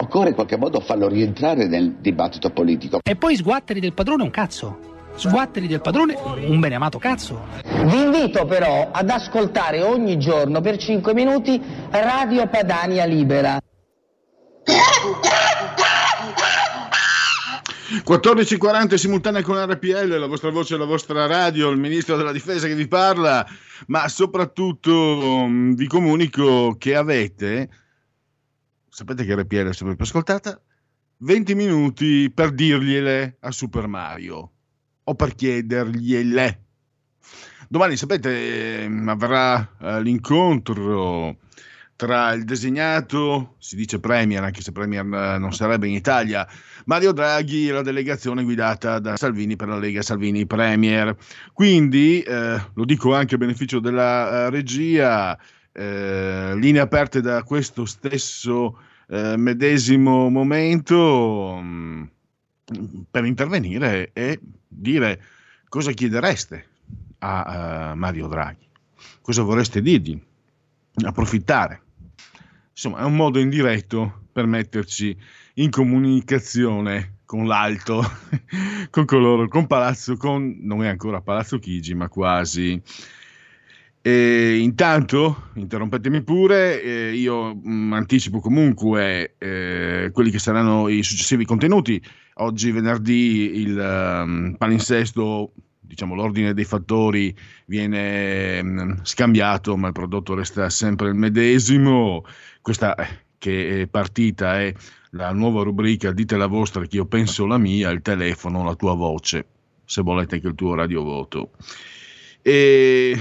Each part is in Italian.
Occorre in qualche modo farlo rientrare nel dibattito politico. E poi sguatteri del padrone un cazzo. Sguatteri del padrone un beneamato cazzo. Vi invito però ad ascoltare ogni giorno per 5 minuti Radio Padania Libera. 14.40 simultanea con RPL, la vostra voce, la vostra radio, il ministro della difesa che vi parla, ma soprattutto vi comunico che avete sapete che RPL è sempre più ascoltata, 20 minuti per dirgliele a Super Mario o per chiedergliele. Domani, sapete, ehm, avverrà eh, l'incontro tra il designato, si dice Premier, anche se Premier eh, non sarebbe in Italia, Mario Draghi e la delegazione guidata da Salvini per la Lega Salvini Premier. Quindi, eh, lo dico anche a beneficio della uh, regia, eh, linee aperte da questo stesso eh, medesimo momento mm, per intervenire e dire cosa chiedereste a, a Mario Draghi, cosa vorreste dirgli, approfittare. Insomma, è un modo indiretto per metterci in comunicazione con l'alto, con coloro, con Palazzo, con, non è ancora Palazzo Chigi, ma quasi. E intanto, interrompetemi pure, eh, io mh, mm, anticipo comunque eh, quelli che saranno i successivi contenuti. Oggi venerdì il um, palinsesto, diciamo l'ordine dei fattori viene um, scambiato, ma il prodotto resta sempre il medesimo. Questa eh, che è partita è la nuova rubrica Dite la vostra che io penso la mia, il telefono, la tua voce, se volete anche il tuo radiovoto. E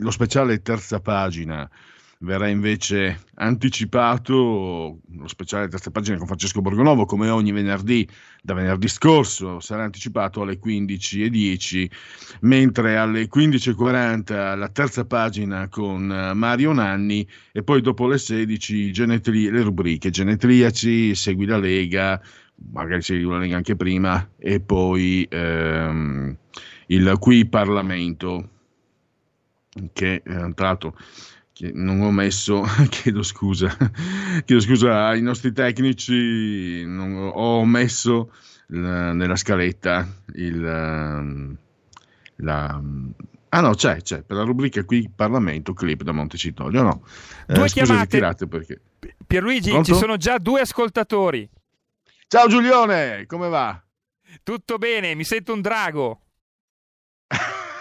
lo speciale terza pagina verrà invece anticipato, lo speciale terza pagina con Francesco Borgonovo, come ogni venerdì, da venerdì scorso, sarà anticipato alle 15.10, mentre alle 15.40 la terza pagina con eh, Mario Nanni e poi dopo le 16 genetri- le rubriche Genetriaci, Segui la Lega, magari segui la Lega anche prima, e poi ehm, il Qui Parlamento che eh, tra l'altro che non ho messo, chiedo scusa, chiedo scusa ai nostri tecnici, non ho messo la, nella scaletta il, ehm, la, ah no c'è, c'è, per la rubrica qui Parlamento, clip da Montecitorio, no. Eh, due chiamate, perché... Pierluigi, Pronto? ci sono già due ascoltatori. Ciao Giulione, come va? Tutto bene, mi sento un drago.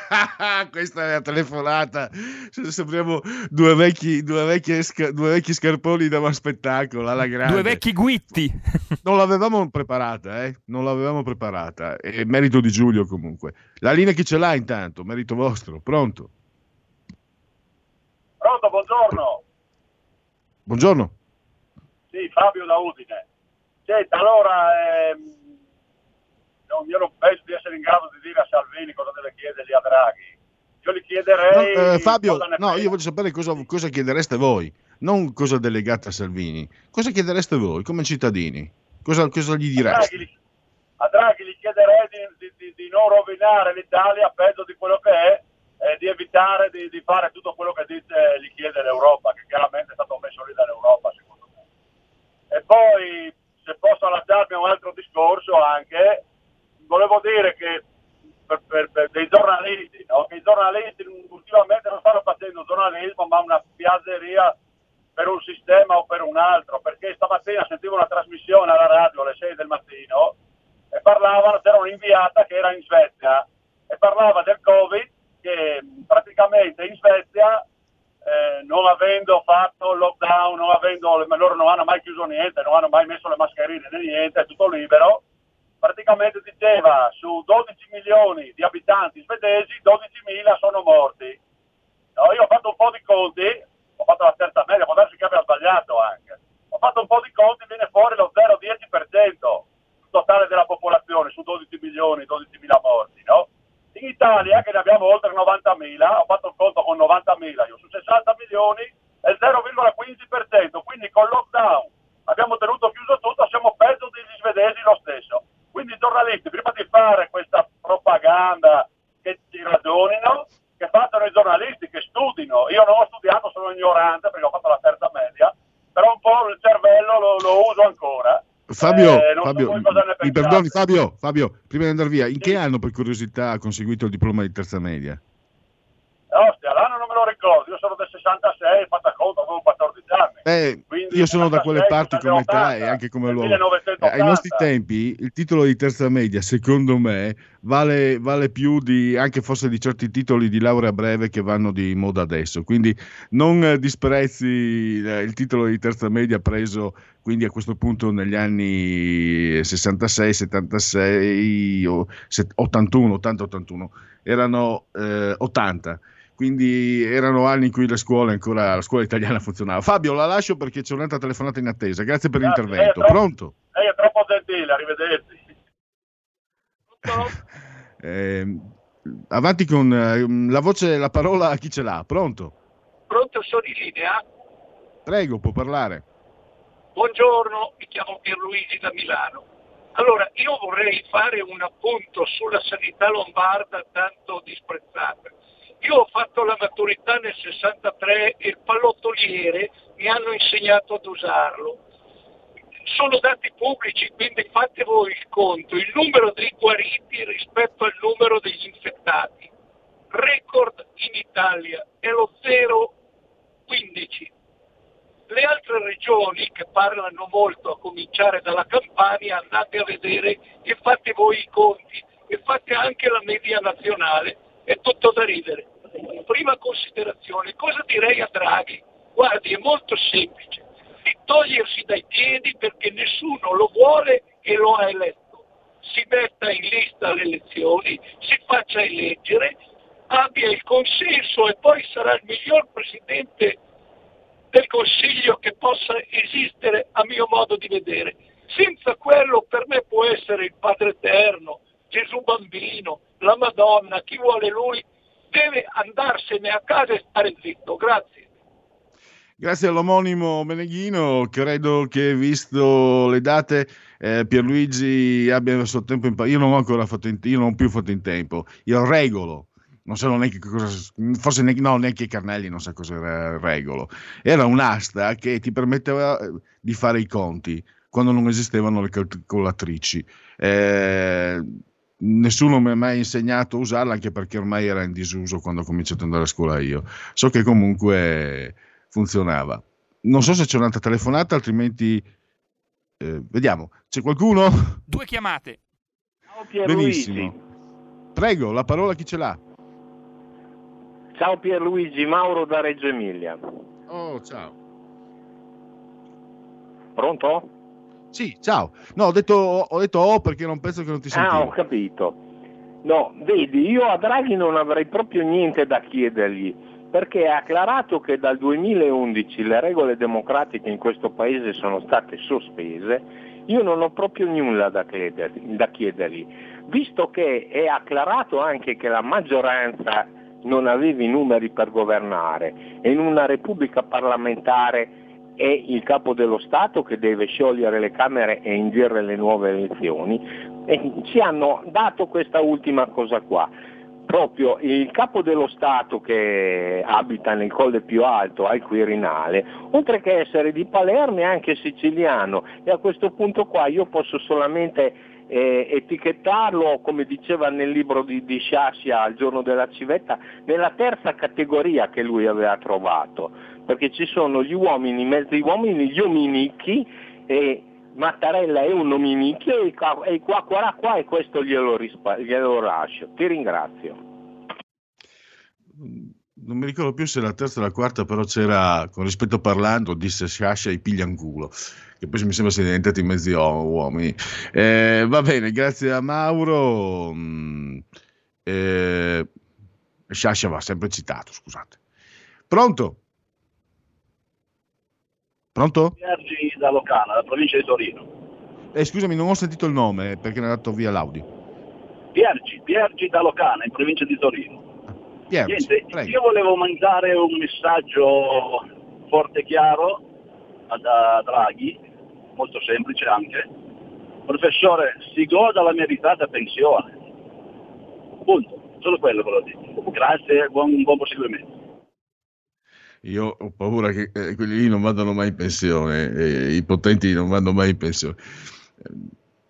Questa è la telefonata. Sembriamo due vecchi, due, vecchi, due vecchi scarponi da uno spettacolo alla grande. Due vecchi guitti. non l'avevamo preparata, eh? Non l'avevamo preparata. È merito di Giulio comunque. La linea chi ce l'ha intanto? Merito vostro. Pronto? Pronto, buongiorno. Buongiorno. Sì, Fabio da Udine. Senta, allora... Ehm non, io non penso di essere in grado di dire a Salvini cosa deve chiedergli a Draghi. Io gli chiederei... No, eh, Fabio, no, io voglio sapere cosa, cosa, chiedereste voi, non cosa delegate a Salvini. Cosa chiedereste voi come cittadini? Cosa, cosa gli direste? A Draghi, a Draghi gli chiederei di, di, di, non rovinare l'Italia peggio di quello che è e di evitare di, di, fare tutto quello che dice, gli chiede l'Europa, che chiaramente è stato messo lì dall'Europa secondo me. E poi, se posso lasciarmi un altro discorso anche, volevo dire che per, per, per dei giornalisti, no? che i giornalisti ultimamente non stanno facendo giornalismo ma una piazzeria per un sistema o per un altro, perché stamattina sentivo una trasmissione alla radio alle 6 del mattino e parlavano, c'era un'inviata che era in Svezia e parlava del Covid che praticamente in Svezia eh, non avendo fatto il lockdown, non avendo, loro non hanno mai chiuso niente, non hanno mai messo le mascherine né niente, è tutto libero, praticamente diceva su 12 milioni di abitanti svedesi 12.000 sono morti. No, io ho fatto un po' di conti, ho fatto la terza media, può darsi che abbia sbagliato anche, ho fatto un po' di conti, viene fuori lo 0,10% totale della popolazione su 12 milioni, 12.000 morti, no? In Italia, che ne abbiamo oltre 90.000, ho fatto il conto con 90.000, io su 60 milioni è il 0,15%, quindi con lockdown abbiamo tenuto chiuso tutto, siamo peggio degli svedesi lo stesso. Quindi i giornalisti, prima di fare questa propaganda, che ci ragionino, che facciano i giornalisti, che studino. Io non ho studiato, sono ignorante perché ho fatto la terza media, però un po' il cervello lo, lo uso ancora Fabio, eh, Fabio mi perdoni Fabio, Fabio, prima di andare via, in sì. che anno per curiosità ha conseguito il diploma di terza media? Non ricordo, io sono del 66, fatta conto, avevo 14 anni. Eh, io sono da quelle parti come 80, te e anche come loro. Eh, ai nostri tempi il titolo di terza media, secondo me, vale, vale, più di anche forse di certi titoli di laurea breve che vanno di moda adesso. Quindi non disprezzi eh, il titolo di terza media preso quindi a questo punto negli anni 66, 76, 81, 80, 81, erano eh, 80 quindi erano anni in cui le scuole ancora la scuola italiana funzionava. Fabio, la lascio perché c'è un'altra telefonata in attesa. Grazie per Grazie, l'intervento. Lei Pronto? Lei è troppo gentile, arrivederci. eh, avanti con eh, la voce, la parola a chi ce l'ha. Pronto? Pronto, sono in linea. Prego, può parlare. Buongiorno, mi chiamo Pierluigi da Milano. Allora, io vorrei fare un appunto sulla sanità lombarda tanto disprezzata io ho fatto la maturità nel 63 e il pallottoliere mi hanno insegnato ad usarlo. Sono dati pubblici, quindi fate voi il conto, il numero dei guariti rispetto al numero degli infettati. Record in Italia è lo 0,15. Le altre regioni che parlano molto, a cominciare dalla Campania, andate a vedere e fate voi i conti e fate anche la media nazionale è tutto da ridere. Prima considerazione, cosa direi a Draghi? Guardi, è molto semplice, di togliersi dai piedi perché nessuno lo vuole e lo ha eletto. Si metta in lista alle elezioni, si faccia eleggere, abbia il consenso e poi sarà il miglior presidente del Consiglio che possa esistere a mio modo di vedere. Senza quello per me può essere il Padre Eterno, Gesù Bambino, la Madonna, chi vuole lui, deve andarsene a casa e stare zitto. Grazie. Grazie all'omonimo Meneghino, credo che visto le date eh, Pierluigi abbia messo tempo in Io non ho ancora fatto in io non ho più fatto in tempo. Io regolo, non so neanche cosa, forse neanche, no, neanche Carnelli non sa cosa era regolo. Era un'asta che ti permetteva eh, di fare i conti quando non esistevano le calcolatrici. Eh, nessuno mi ha mai insegnato a usarla anche perché ormai era in disuso quando ho cominciato ad andare a scuola io. So che comunque funzionava. Non so se c'è un'altra telefonata, altrimenti eh, vediamo. C'è qualcuno? Due chiamate. Ciao Pierluigi. Benissimo. Prego, la parola chi ce l'ha? Ciao Pierluigi, Mauro da Reggio Emilia. Oh, ciao. Pronto? Sì, ciao. No, ho detto, ho detto oh perché non penso che non ti sentivo. Ah, ho capito. No, vedi, io a Draghi non avrei proprio niente da chiedergli, perché ha acclarato che dal 2011 le regole democratiche in questo paese sono state sospese, io non ho proprio nulla da chiedergli, da chiedergli visto che è acclarato anche che la maggioranza non aveva i numeri per governare e in una repubblica parlamentare è il capo dello Stato che deve sciogliere le Camere e indire le nuove elezioni. E ci hanno dato questa ultima cosa qua. Proprio il capo dello Stato che abita nel colle più alto al Quirinale, oltre che essere di Palermo è anche siciliano. E a questo punto qua io posso solamente eh, etichettarlo, come diceva nel libro di, di Sciascia al giorno della civetta, nella terza categoria che lui aveva trovato, perché ci sono gli uomini, mezzi uomini, gli ominichi e Mattarella è un ominicchio e qua, qua, qua, e questo glielo, rispa, glielo lascio. Ti ringrazio non mi ricordo più se la terza o la quarta, però c'era, con rispetto parlando, disse Sciascia e piglianculo, che poi mi sembra siano diventati mezzi uomini. Eh, va bene, grazie a Mauro. Mm, eh, Sciascia va sempre citato, scusate. Pronto? Pronto? Piergi da Locana, la provincia di Torino. Eh, scusami, non ho sentito il nome perché ne ha dato via l'audio. Piergi, Piergi da Locana, in provincia di Torino. Pier, Niente, io volevo mandare un messaggio forte e chiaro a Draghi, molto semplice anche. Professore, si goda la meritata pensione. Punto, solo quello ve lo dico. Grazie, buon, buon proseguimento. Io ho paura che eh, quelli lì non vadano mai in pensione, eh, i potenti non vanno mai in pensione.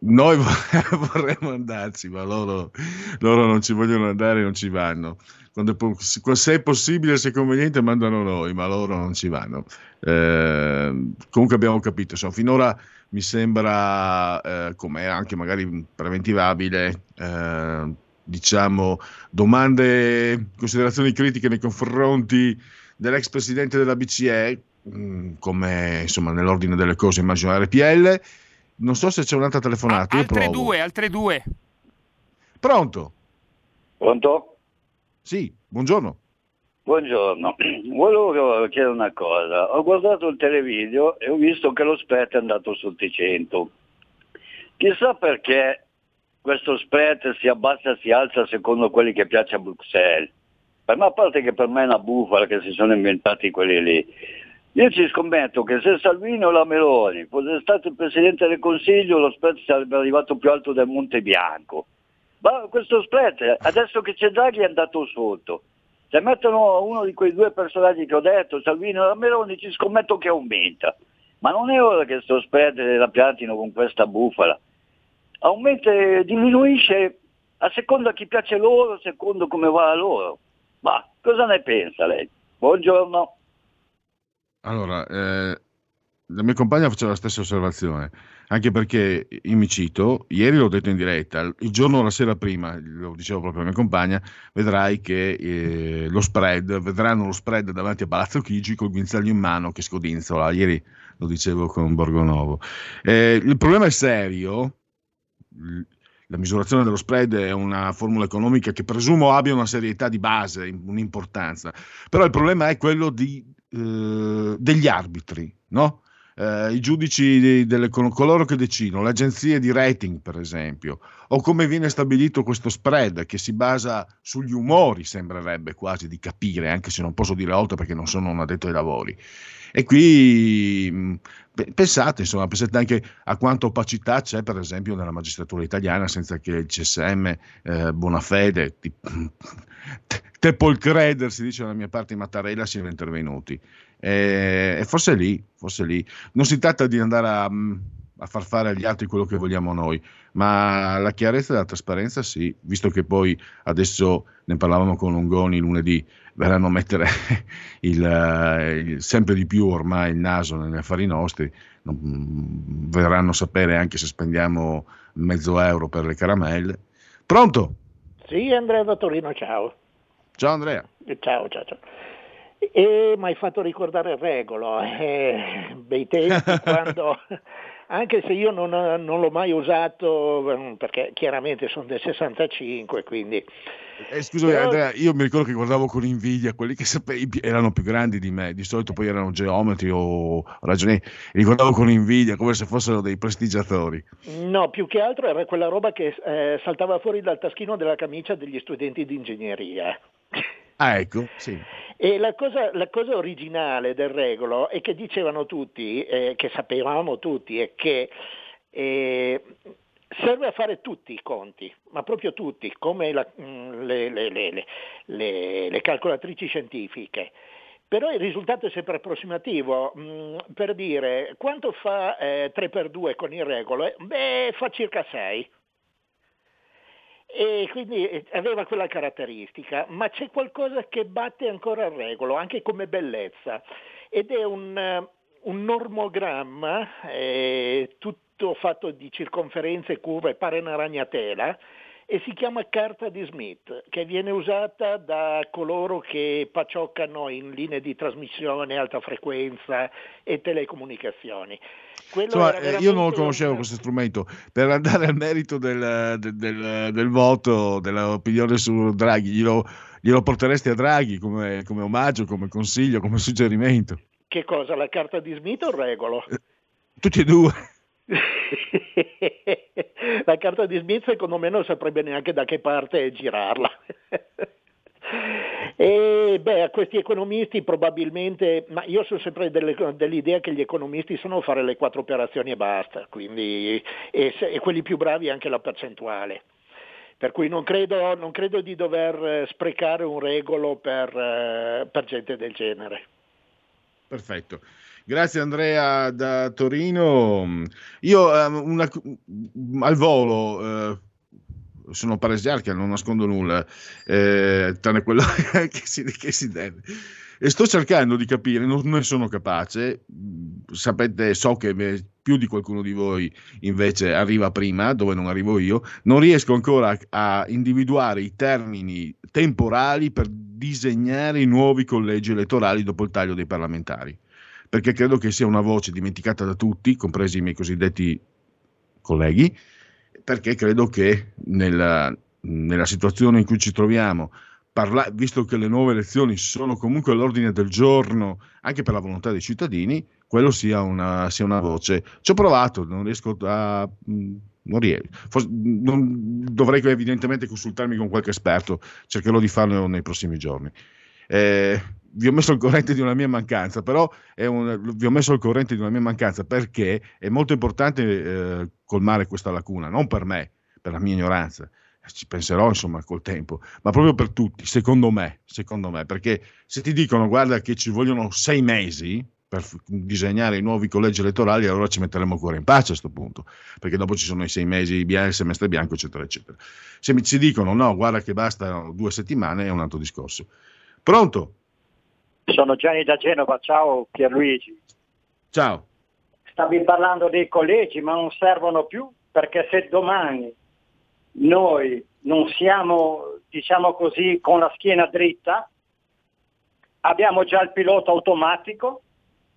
Noi vorremmo andarci, ma loro, loro non ci vogliono andare non ci vanno quando, se è possibile, se è conveniente, mandano noi, ma loro non ci vanno. Eh, comunque abbiamo capito, insomma, finora mi sembra, eh, come anche magari preventivabile, eh, diciamo, domande, considerazioni critiche nei confronti dell'ex presidente della BCE, mm, come insomma nell'ordine delle cose immagino RPL. Non so se c'è un'altra telefonata. Ah, altre due, altre due. Pronto? Pronto? Sì, buongiorno. Buongiorno, volevo chiedere una cosa. Ho guardato il televideo e ho visto che lo spread è andato sotto i 100. Chissà perché questo spread si abbassa e si alza secondo quelli che piace a Bruxelles. Per me, a parte che per me è una bufala che si sono inventati quelli lì. Io ci scommetto che se Salvini o la Meloni fosse stato il Presidente del Consiglio lo spread sarebbe arrivato più alto del Monte Bianco. Ma questo spread, adesso che c'è Draghi è andato sotto. Se mettono uno di quei due personaggi che ho detto, Salvini e Meloni, ci scommetto che aumenta. Ma non è ora che questo spread la piantino con questa bufala. Aumenta e diminuisce a seconda chi piace loro, secondo come va a loro. Ma cosa ne pensa lei? Buongiorno. Allora, eh, la mia compagna faceva la stessa osservazione anche perché mi cito, ieri l'ho detto in diretta, il giorno o la sera prima, lo dicevo proprio alla mia compagna, vedrai che eh, lo spread, vedranno lo spread davanti a Palazzo Chigi col guinzaglio in mano che scodinzola, ieri lo dicevo con Borgonovo. Eh, il problema è serio, la misurazione dello spread è una formula economica che presumo abbia una serietà di base, un'importanza, però il problema è quello di, eh, degli arbitri, no? Eh, i giudici delle, coloro che decidono, le agenzie di rating per esempio, o come viene stabilito questo spread che si basa sugli umori, sembrerebbe quasi di capire, anche se non posso dire oltre perché non sono un addetto ai lavori. E qui mm, pensate, insomma, pensate anche a quanta opacità c'è, per esempio, nella magistratura italiana, senza che il CSM, eh, Bonafede, te puoi credere, si dice dalla mia parte in Mattarella, siano intervenuti. E, e forse lì, forse lì. Non si tratta di andare a, a, far fare agli altri quello che vogliamo noi, ma la chiarezza e la trasparenza sì, visto che poi adesso ne parlavamo con Longoni lunedì, verranno a mettere il, il, sempre di più ormai il naso negli affari nostri, non, verranno a sapere anche se spendiamo mezzo euro per le caramelle. Pronto? Sì, Andrea da Torino, ciao. Ciao Andrea. Ciao, ciao, ciao. E mi hai fatto ricordare il regolo, eh, bei tempi quando, anche se io non, non, l'ho mai usato, mm, perché chiaramente sono del 65, quindi... Eh, scusami Però... Andrea, io mi ricordo che guardavo con invidia quelli che sapevi erano più grandi di me, di solito poi erano geometri o ragionieri, li guardavo con invidia come se fossero dei prestigiatori. No, più che altro era quella roba che eh, saltava fuori dal taschino della camicia degli studenti di ingegneria. Ah, ecco, sì. E la cosa, la cosa, originale del regolo è che dicevano tutti, eh, che sapevamo tutti, è che eh, serve a fare tutti i conti, ma proprio tutti, come la, mm, le, le, le, le, calcolatrici scientifiche. Però il risultato è sempre approssimativo. Mm, per dire, quanto fa eh, 3 per 2 con il regolo? Beh, fa circa 6. E quindi eh, aveva quella caratteristica, ma c'è qualcosa che batte ancora il regolo, anche come bellezza, ed è un, eh, un normogramma, eh, tutto fatto di circonferenze, curve, pare una ragnatela, e si chiama carta di Smith, che viene usata da coloro che pacioccano in linee di trasmissione, alta frequenza e telecomunicazioni. Insomma, eh, io non lo conoscevo un... questo strumento. Per andare al merito del, del, del, del voto, dell'opinione su Draghi, glielo, glielo porteresti a Draghi come, come, omaggio, come consiglio, come suggerimento? Che cosa? La carta di Smith o il regolo? Eh, tutti e due. la carta di Smith secondo me non saprebbe neanche da che parte girarla. E beh, a questi economisti probabilmente, ma io sono sempre delle, dell'idea che gli economisti sono fare le quattro operazioni e basta, quindi, e, e quelli più bravi anche la percentuale. Per cui non credo, non credo di dover sprecare un regolo per, per gente del genere. Perfetto. Grazie Andrea da Torino. Io um, una, al volo eh, sono paresiarca, non nascondo nulla, eh, tranne quello che si, che si, deve. E sto cercando di capire, non ne sono capace, sapete, so che più di qualcuno di voi invece arriva prima, dove non arrivo io, non riesco ancora a individuare i termini temporali per disegnare i nuovi collegi elettorali dopo il taglio dei parlamentari. Perché credo che sia una voce dimenticata da tutti, compresi i miei cosiddetti colleghi, perché credo che nella, nella situazione in cui ci troviamo, parla- visto che le nuove elezioni sono comunque all'ordine del giorno, anche per la volontà dei cittadini, quello sia una, sia una voce. Ci ho provato, non riesco a... Non riesco. Non, dovrei evidentemente consultarmi con qualche esperto, cercherò di farlo nei prossimi giorni. Eh, vi ho messo al corrente di una mia mancanza, però un, vi ho messo al corrente di una mia mancanza perché è molto importante eh, colmare questa lacuna, non per me, per la mia ignoranza, ci penserò insomma col tempo, ma proprio per tutti, secondo me, secondo me, perché se ti dicono guarda che ci vogliono sei mesi per disegnare i nuovi collegi elettorali, allora ci metteremo cuore in pace a questo punto, perché dopo ci sono i sei mesi, il semestre bianco, eccetera, eccetera. Se mi ci dicono no, guarda che basta due settimane, è un altro discorso. Pronto? Sono Gianni da Genova, ciao Pierluigi. Ciao. Stavi parlando dei collegi, ma non servono più perché se domani noi non siamo, diciamo così, con la schiena dritta, abbiamo già il pilota automatico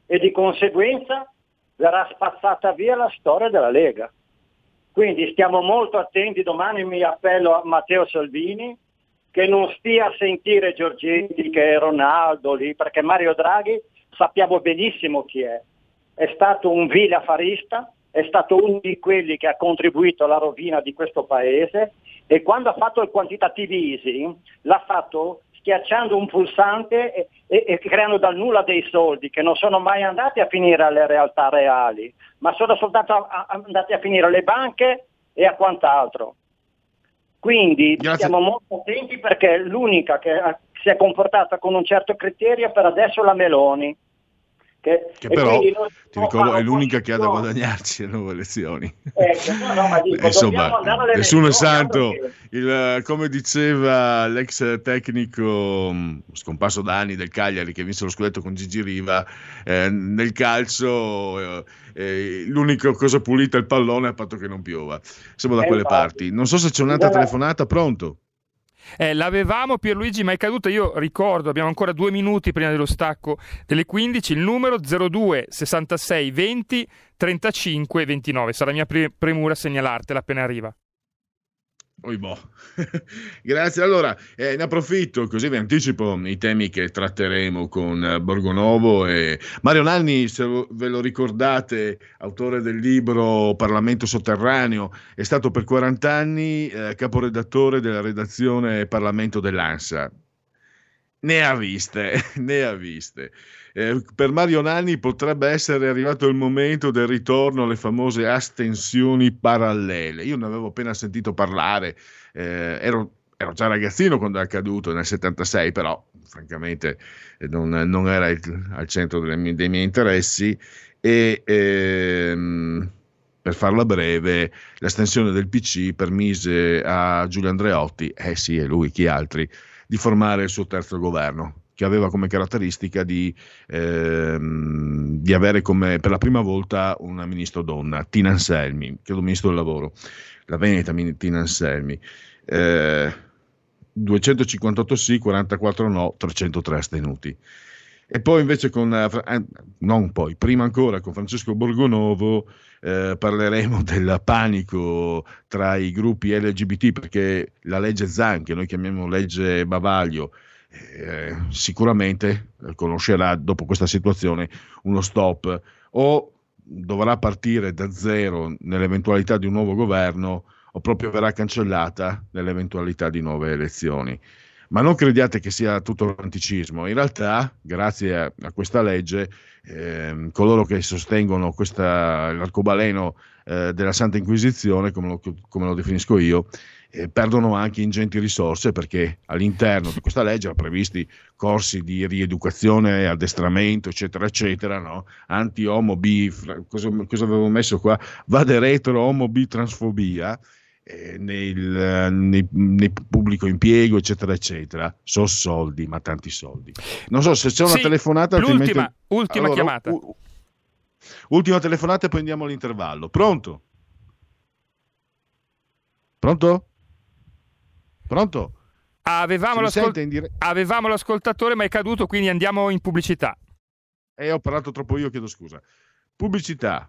e di conseguenza verrà spazzata via la storia della Lega. Quindi stiamo molto attenti, domani mi appello a Matteo Salvini che non stia a sentire Giorgetti che è Ronaldo lì, perché Mario Draghi sappiamo benissimo chi è. È stato un vile affarista, è stato uno di quelli che ha contribuito alla rovina di questo paese e quando ha fatto il quantitative easing l'ha fatto schiacciando un pulsante e, e, e, creando dal nulla dei soldi che non sono mai andati a finire alle realtà reali, ma sono soltanto a, a, andati a finire alle banche e a quant'altro. Quindi Grazie. stiamo molto attenti perché l'unica che si è comportata con un certo criterio per adesso è la Meloni. Che, che però ti ricordo è l'unica che ha da guadagnarci le nuove elezioni. Ecco, no, no, dico, Insomma, nessuno è santo. Il, come diceva l'ex tecnico mm, scomparso da anni del Cagliari che vinse lo scudetto con Gigi Riva, eh, nel calcio eh, eh, l'unica cosa pulita è il pallone a patto che non piova. Siamo da quelle parti. Non so se c'è un'altra telefonata, pronto? Eh, l'avevamo Pierluigi, ma è caduta. Io ricordo, abbiamo ancora due minuti prima dello stacco delle 15. Il numero 02 66 20 35 29. Sarà mia pre- premura segnalartela appena arriva. Oh, boh. Grazie. Allora, eh, ne approfitto così vi anticipo i temi che tratteremo con eh, Borgonovo e Mario Nanni, se ve lo ricordate, autore del libro Parlamento sotterraneo, è stato per 40 anni eh, caporedattore della redazione Parlamento dell'ANSA. Ne ha viste, ne ha viste eh, per Mario Nanni potrebbe essere arrivato il momento del ritorno alle famose astensioni parallele. Io ne avevo appena sentito parlare, eh, ero, ero, già ragazzino quando è accaduto nel 76, però francamente eh, non, non era il, al centro dei miei, dei miei interessi e ehm, per farla breve, l'estensione del PC permise a Giulio Andreotti, eh sì, è lui, chi altri, di formare il suo terzo governo, che aveva come caratteristica di, ehm, di avere come, per la prima volta una ministro donna, Tina Anselmi, che è il ministro del lavoro, la veneta Tina Anselmi. Eh, 258 sì, 44 no, 303 astenuti. E poi invece con, eh, non poi, prima ancora con Francesco Borgonovo eh, parleremo del panico tra i gruppi LGBT perché la legge Zan, che noi chiamiamo legge Bavaglio, eh, sicuramente conoscerà dopo questa situazione uno stop o dovrà partire da zero nell'eventualità di un nuovo governo o proprio verrà cancellata nell'eventualità di nuove elezioni. Ma non crediate che sia tutto romanticismo, in realtà, grazie a, a questa legge, eh, coloro che sostengono questa, l'arcobaleno eh, della Santa Inquisizione, come lo, come lo definisco io, eh, perdono anche ingenti risorse perché all'interno di questa legge erano previsti corsi di rieducazione, addestramento, eccetera, eccetera, no? anti-homo, bi, cosa, cosa avevo messo qua? Vade retro, homo, bi, transfobia eh, nel, nel, nel, pubblico impiego, eccetera, eccetera. So soldi, ma tanti soldi. Non so se c'è una sì, telefonata. L'ultima, ultima allora, chiamata. U- ultima telefonata e poi andiamo all'intervallo. Pronto? Pronto? Pronto? Avevamo, l'ascol- dire- avevamo l'ascoltatore, ma è caduto, quindi andiamo in pubblicità. E ho parlato troppo io, chiedo scusa. Pubblicità.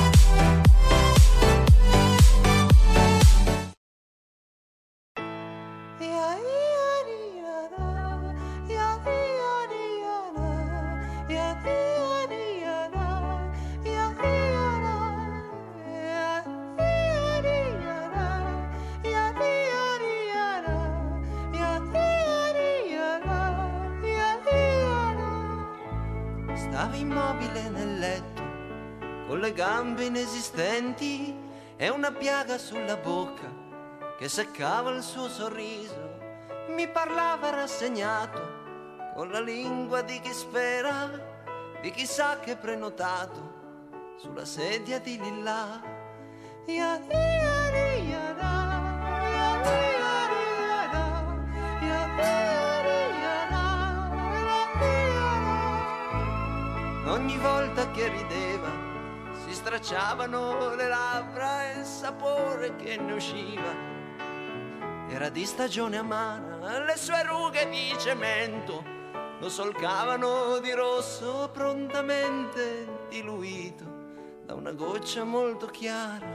Inesistenti e una piaga sulla bocca che seccava il suo sorriso. Mi parlava rassegnato con la lingua di chi spera, di chi sa che prenotato sulla sedia di Lilla. Ogni volta che rideva stracciavano le labbra e il sapore che ne usciva era di stagione amara, le sue rughe di cemento lo solcavano di rosso prontamente diluito da una goccia molto chiara.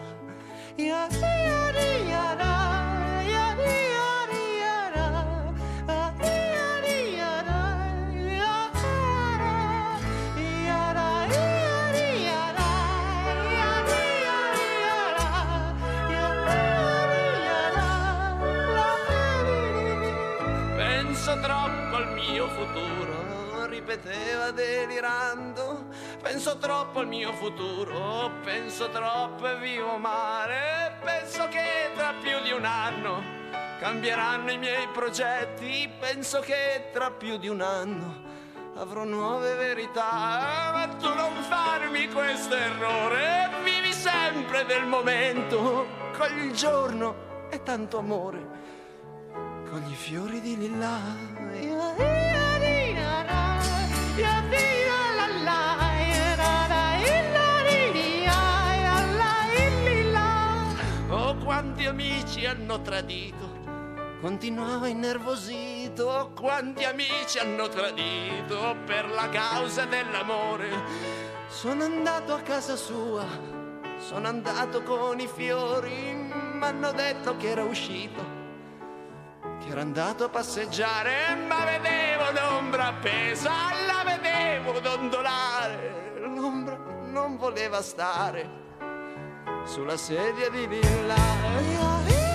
Yara, yara, yara, futuro, ripeteva delirando. Penso troppo al mio futuro, penso troppo e vivo male. Penso che tra più di un anno cambieranno i miei progetti. Penso che tra più di un anno avrò nuove verità. Ma tu non farmi questo errore, vivi sempre del momento, cogli il giorno e tanto amore, cogli i fiori di lilla. Oh, quanti amici hanno tradito, continuava innervosito, quanti amici hanno tradito per la causa dell'amore. Sono andato a casa sua, sono andato con i fiori, m'hanno detto che era uscito, che era andato a passeggiare, ma vedevo l'ombra appesa, la vedevo dondolare, l'ombra non voleva stare sulla sedia di villa.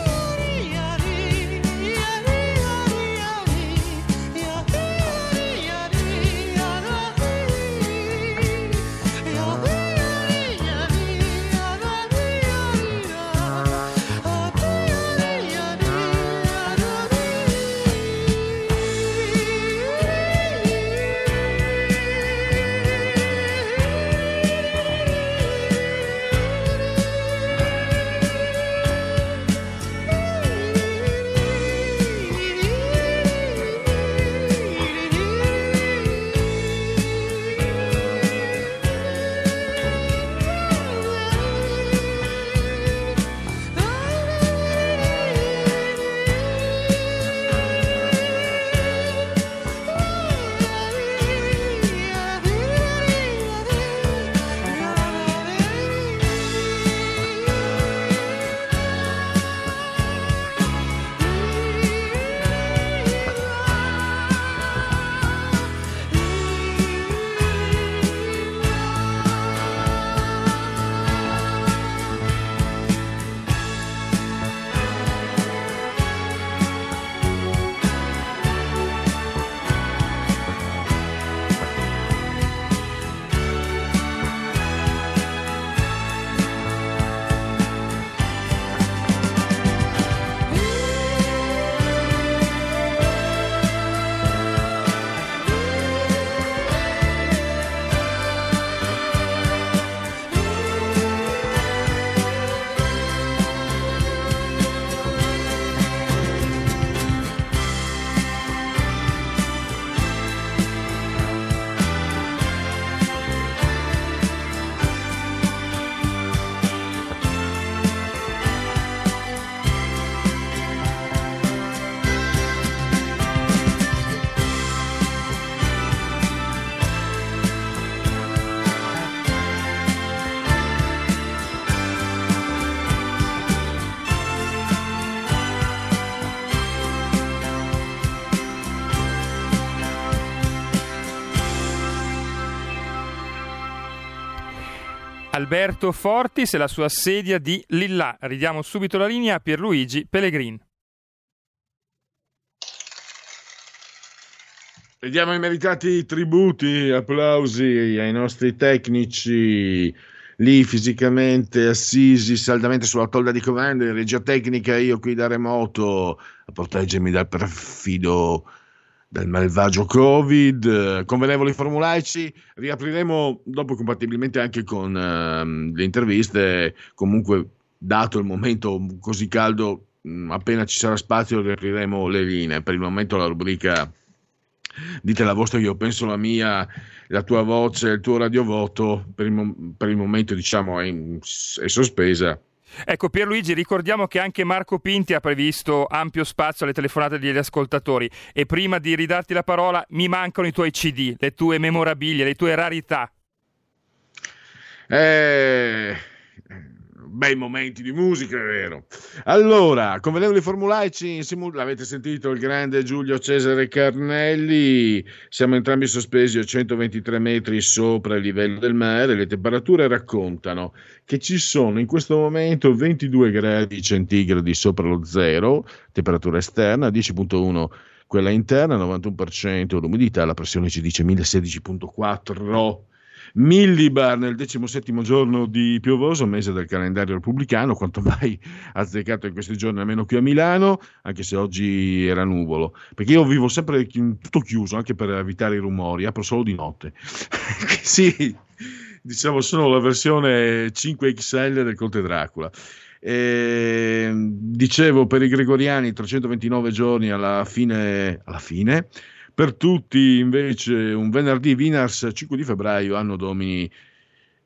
Alberto Fortis e la sua sedia di Lillà. Ridiamo subito la linea a Pierluigi Pellegrin. Vediamo i meritati tributi, applausi ai nostri tecnici lì fisicamente assisi saldamente sulla tolda di comando in regia tecnica, io qui da remoto a proteggermi dal perfido del malvagio Covid, convenevoli formulaici, riapriremo dopo compatibilmente anche con uh, le interviste, comunque dato il momento così caldo, mh, appena ci sarà spazio riapriremo le linee, per il momento la rubrica dite la vostra, io penso la mia, la tua voce, il tuo radiovoto, per il, per il momento diciamo è, in, è sospesa. Ecco Pierluigi, ricordiamo che anche Marco Pinti ha previsto ampio spazio alle telefonate degli ascoltatori e prima di ridarti la parola mi mancano i tuoi CD, le tue memorabilie, le tue rarità. Eh, bei momenti di musica, è vero. Allora, convenevoli formulaici, in simul- l'avete sentito il grande Giulio Cesare Carnelli, siamo entrambi sospesi a 123 metri sopra il livello del mare, le temperature raccontano che ci sono in questo momento 22 gradi centigradi sopra lo zero, temperatura esterna, 10.1 quella interna, 91% l'umidità, la pressione ci dice 1016.4 millibar nel decimosettimo giorno di piovoso, mese del calendario repubblicano, quanto mai azzeccato in questi giorni, almeno qui a Milano, anche se oggi era nuvolo, perché io vivo sempre tutto chiuso, anche per evitare i rumori, apro solo di notte. sì, diciamo sono la versione 5XL del Conte Dracula. E, dicevo per i gregoriani 329 giorni alla fine, alla fine, per tutti invece un venerdì Vinars 5 di febbraio, anno domini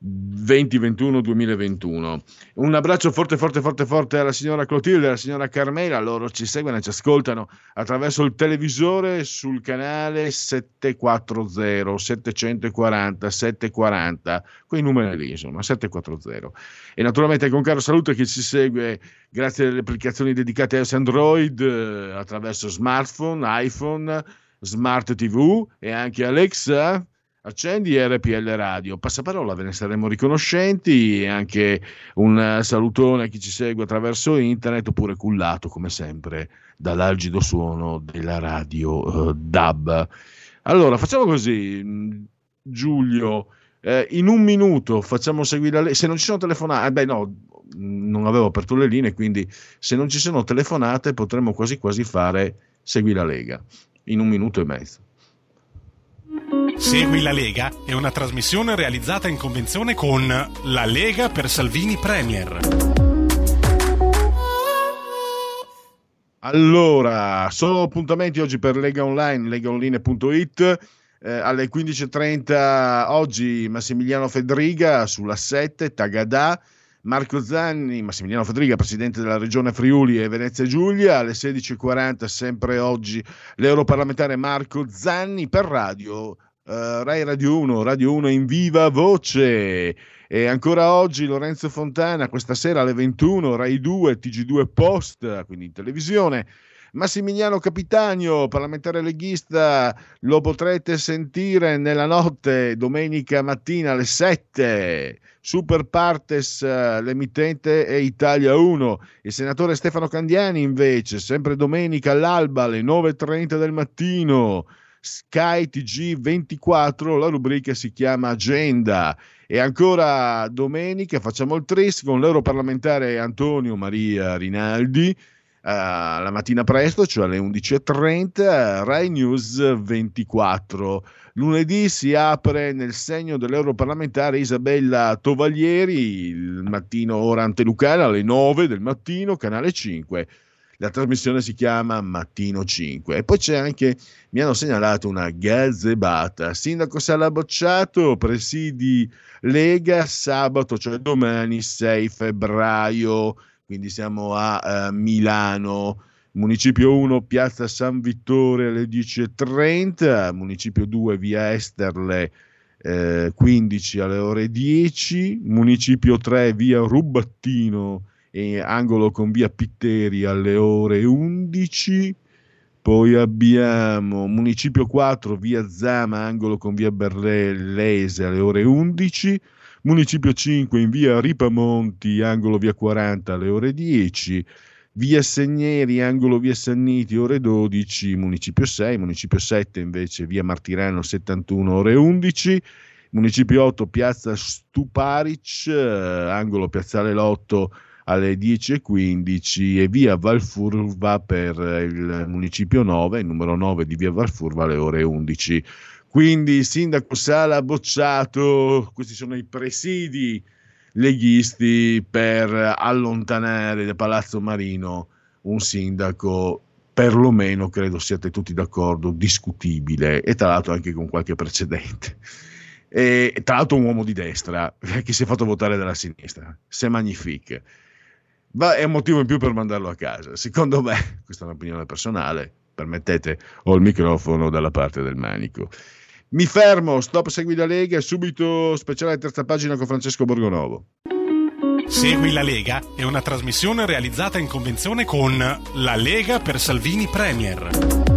2021-2021. Un abbraccio forte, forte, forte, forte alla signora Clotilde alla signora Carmela. Loro ci seguono e ci ascoltano attraverso il televisore sul canale 740 740 740, quei numeri lì, insomma, 740. E naturalmente con caro saluto chi ci segue grazie alle applicazioni dedicate a Android eh, attraverso smartphone, iPhone, Smart TV e anche Alexa accendi RPL Radio. Passaparola, ve ne saremo riconoscenti. E anche un salutone a chi ci segue attraverso internet oppure cullato, come sempre, dall'algido suono della radio uh, DAB. Allora, facciamo così, mm, Giulio. Eh, in un minuto facciamo seguire la se non ci sono telefonate, eh, beh no, non avevo aperto le linee, quindi se non ci sono telefonate potremmo quasi quasi fare Segui la Lega in un minuto e mezzo. Segui la Lega è una trasmissione realizzata in convenzione con La Lega per Salvini Premier. Allora, sono appuntamenti oggi per Lega Online, legaonline.it. Eh, alle 15.30 oggi Massimiliano Fedriga sulla 7, Tagadà. Marco Zanni, Massimiliano Fedriga, presidente della regione Friuli e Venezia Giulia, alle 16.40 sempre oggi l'europarlamentare Marco Zanni per radio Uh, Rai Radio 1, Radio 1 in viva voce. E ancora oggi Lorenzo Fontana, questa sera alle 21, Rai 2, TG2 Post, quindi in televisione. Massimiliano Capitagno, parlamentare leghista, lo potrete sentire nella notte, domenica mattina alle 7. Super Partes, l'emittente è Italia 1. Il senatore Stefano Candiani, invece, sempre domenica all'alba alle 9.30 del mattino. Sky TG24, la rubrica si chiama Agenda. E ancora domenica facciamo il tris con l'europarlamentare Antonio Maria Rinaldi. Uh, la mattina presto, cioè alle 11.30, Rai News 24. Lunedì si apre nel segno dell'europarlamentare Isabella Tovaglieri, il mattino ora antelucana alle 9 del mattino, canale 5 la trasmissione si chiama Mattino 5 e poi c'è anche, mi hanno segnalato una gazzebata, Sindaco Sala Bocciato, presidi Lega sabato, cioè domani 6 febbraio, quindi siamo a uh, Milano. Municipio 1, Piazza San Vittore alle 10.30, Municipio 2, Via Esterle eh, 15 alle ore 10, Municipio 3, Via Rubattino angolo con via Pitteri alle ore 11. Poi abbiamo Municipio 4, via Zama, angolo con via Berlese alle ore 11. Municipio 5 in via Ripamonti, angolo via 40 alle ore 10. Via Segneri, angolo via Sanniti, ore 12. Municipio 6, Municipio 7 invece via Martirano 71, ore 11. Municipio 8, piazza Stuparic, angolo piazzale Lotto alle 10.15 e via Valfurva per il municipio 9, il numero 9 di via Valfurva alle ore 11. Quindi sindaco Sala bocciato, questi sono i presidi leghisti per allontanare da Palazzo Marino un sindaco perlomeno credo siate tutti d'accordo, discutibile e tra l'altro anche con qualche precedente. E tra l'altro un uomo di destra che si è fatto votare dalla sinistra, c'est magnifique ma è un motivo in più per mandarlo a casa. Secondo me, questa è un'opinione personale, permettete, ho il microfono dalla parte del manico. Mi fermo, stop Segui la Lega e subito speciale terza pagina con Francesco Borgonovo. Segui la Lega è una trasmissione realizzata in convenzione con La Lega per Salvini Premier.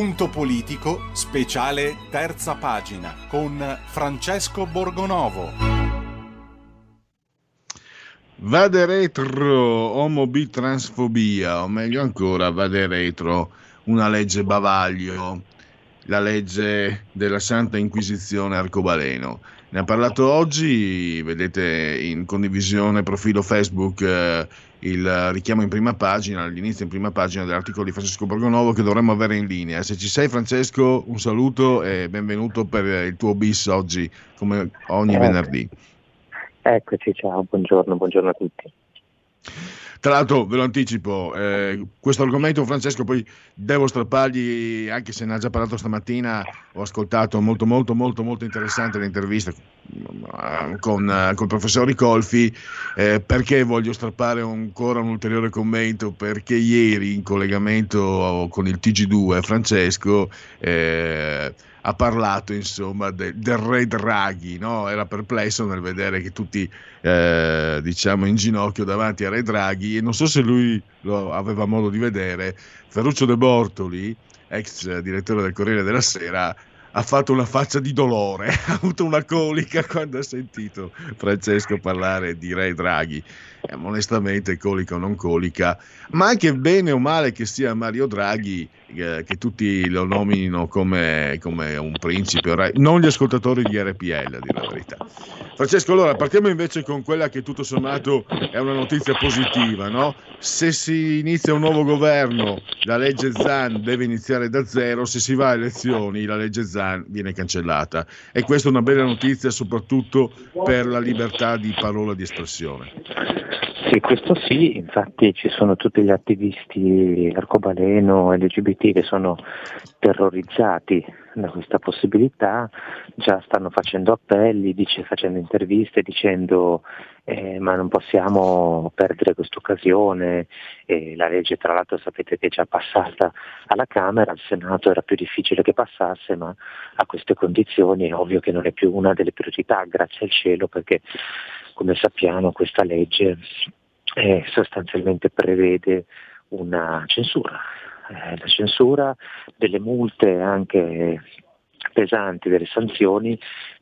Punto politico, speciale terza pagina, con Francesco Borgonovo. Vade retro omobitransfobia, o meglio ancora, vade retro una legge bavaglio, la legge della Santa Inquisizione arcobaleno. Ne ha parlato oggi, vedete in condivisione profilo Facebook eh, il richiamo in prima pagina, l'inizio in prima pagina dell'articolo di Francesco Borgonovo che dovremmo avere in linea. Se ci sei Francesco, un saluto e benvenuto per il tuo bis oggi, come ogni Grazie. venerdì. Eccoci, ciao, buongiorno, buongiorno a tutti. Tra l'altro, ve lo anticipo, eh, questo argomento Francesco poi devo strappargli, anche se ne ha già parlato stamattina, ho ascoltato molto molto molto molto interessante l'intervista eh, con, eh, col professor Ricolfi, eh, perché voglio strappare ancora un ulteriore commento, perché ieri in collegamento con il TG2 Francesco eh, ha parlato insomma de- del re Draghi, no? era perplesso nel vedere che tutti eh, diciamo in ginocchio davanti a re Draghi e non so se lui lo aveva modo di vedere, Ferruccio De Bortoli, ex direttore del Corriere della Sera, ha fatto una faccia di dolore, ha avuto una colica quando ha sentito Francesco parlare di Re Draghi. Eh, onestamente, colica o non colica, ma anche bene o male che sia Mario Draghi, eh, che tutti lo nominino come, come un principe, non gli ascoltatori di RPL, a dire la verità. Francesco, allora partiamo invece con quella che tutto sommato è una notizia positiva, no? Se si inizia un nuovo governo, la legge Zan deve iniziare da zero, se si va a elezioni la legge Zan viene cancellata e questa è una bella notizia soprattutto per la libertà di parola e di espressione. Sì, questo sì, infatti ci sono tutti gli attivisti arcobaleno, LGBT che sono terrorizzati da questa possibilità, già stanno facendo appelli, dice, facendo interviste dicendo eh, ma non possiamo perdere questa occasione, eh, la legge tra l'altro sapete che è già passata alla Camera, al Senato era più difficile che passasse, ma a queste condizioni è ovvio che non è più una delle priorità, grazie al cielo, perché come sappiamo questa legge eh, sostanzialmente prevede una censura, eh, la censura delle multe anche pesanti, delle sanzioni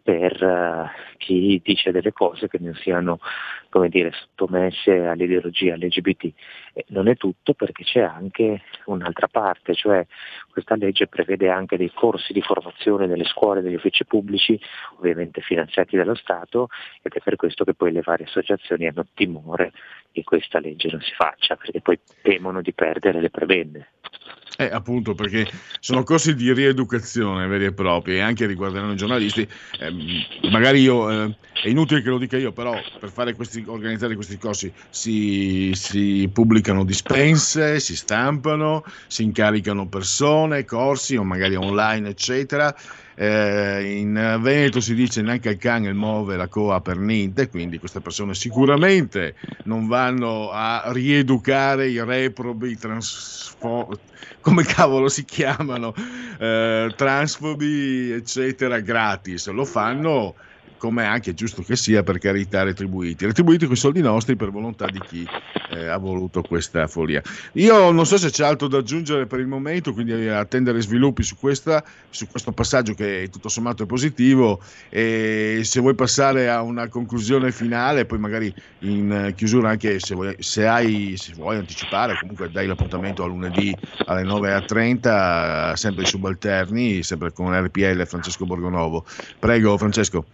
per uh, chi dice delle cose che non siano come dire, sottomesse all'ideologia LGBT. E non è tutto perché c'è anche un'altra parte, cioè questa legge prevede anche dei corsi di formazione nelle scuole, negli uffici pubblici, ovviamente finanziati dallo Stato, ed è per questo che poi le varie associazioni hanno timore che questa legge non si faccia, perché poi temono di perdere le prebende. Eh, appunto, perché sono corsi di rieducazione veri e propri e anche riguarderanno i giornalisti. Eh, magari io, eh, è inutile che lo dica io, però per fare questi, organizzare questi corsi si, si, pubblicano dispense, si stampano, si incaricano persone, corsi o magari online, eccetera. Eh, in Veneto si dice neanche il cane muove la coa per niente, quindi queste persone sicuramente non vanno a rieducare i reprobi, transfo- come cavolo si chiamano, eh, transfobi, eccetera, gratis. Lo fanno come anche giusto che sia per carità retribuiti, retribuiti con i soldi nostri per volontà di chi eh, ha voluto questa follia. Io non so se c'è altro da aggiungere per il momento, quindi attendere sviluppi su, questa, su questo passaggio che tutto sommato è positivo e se vuoi passare a una conclusione finale, poi magari in chiusura anche se vuoi, se hai, se vuoi anticipare, comunque dai l'appuntamento a lunedì alle 9.30, sempre i subalterni, sempre con RPL Francesco Borgonovo. Prego Francesco.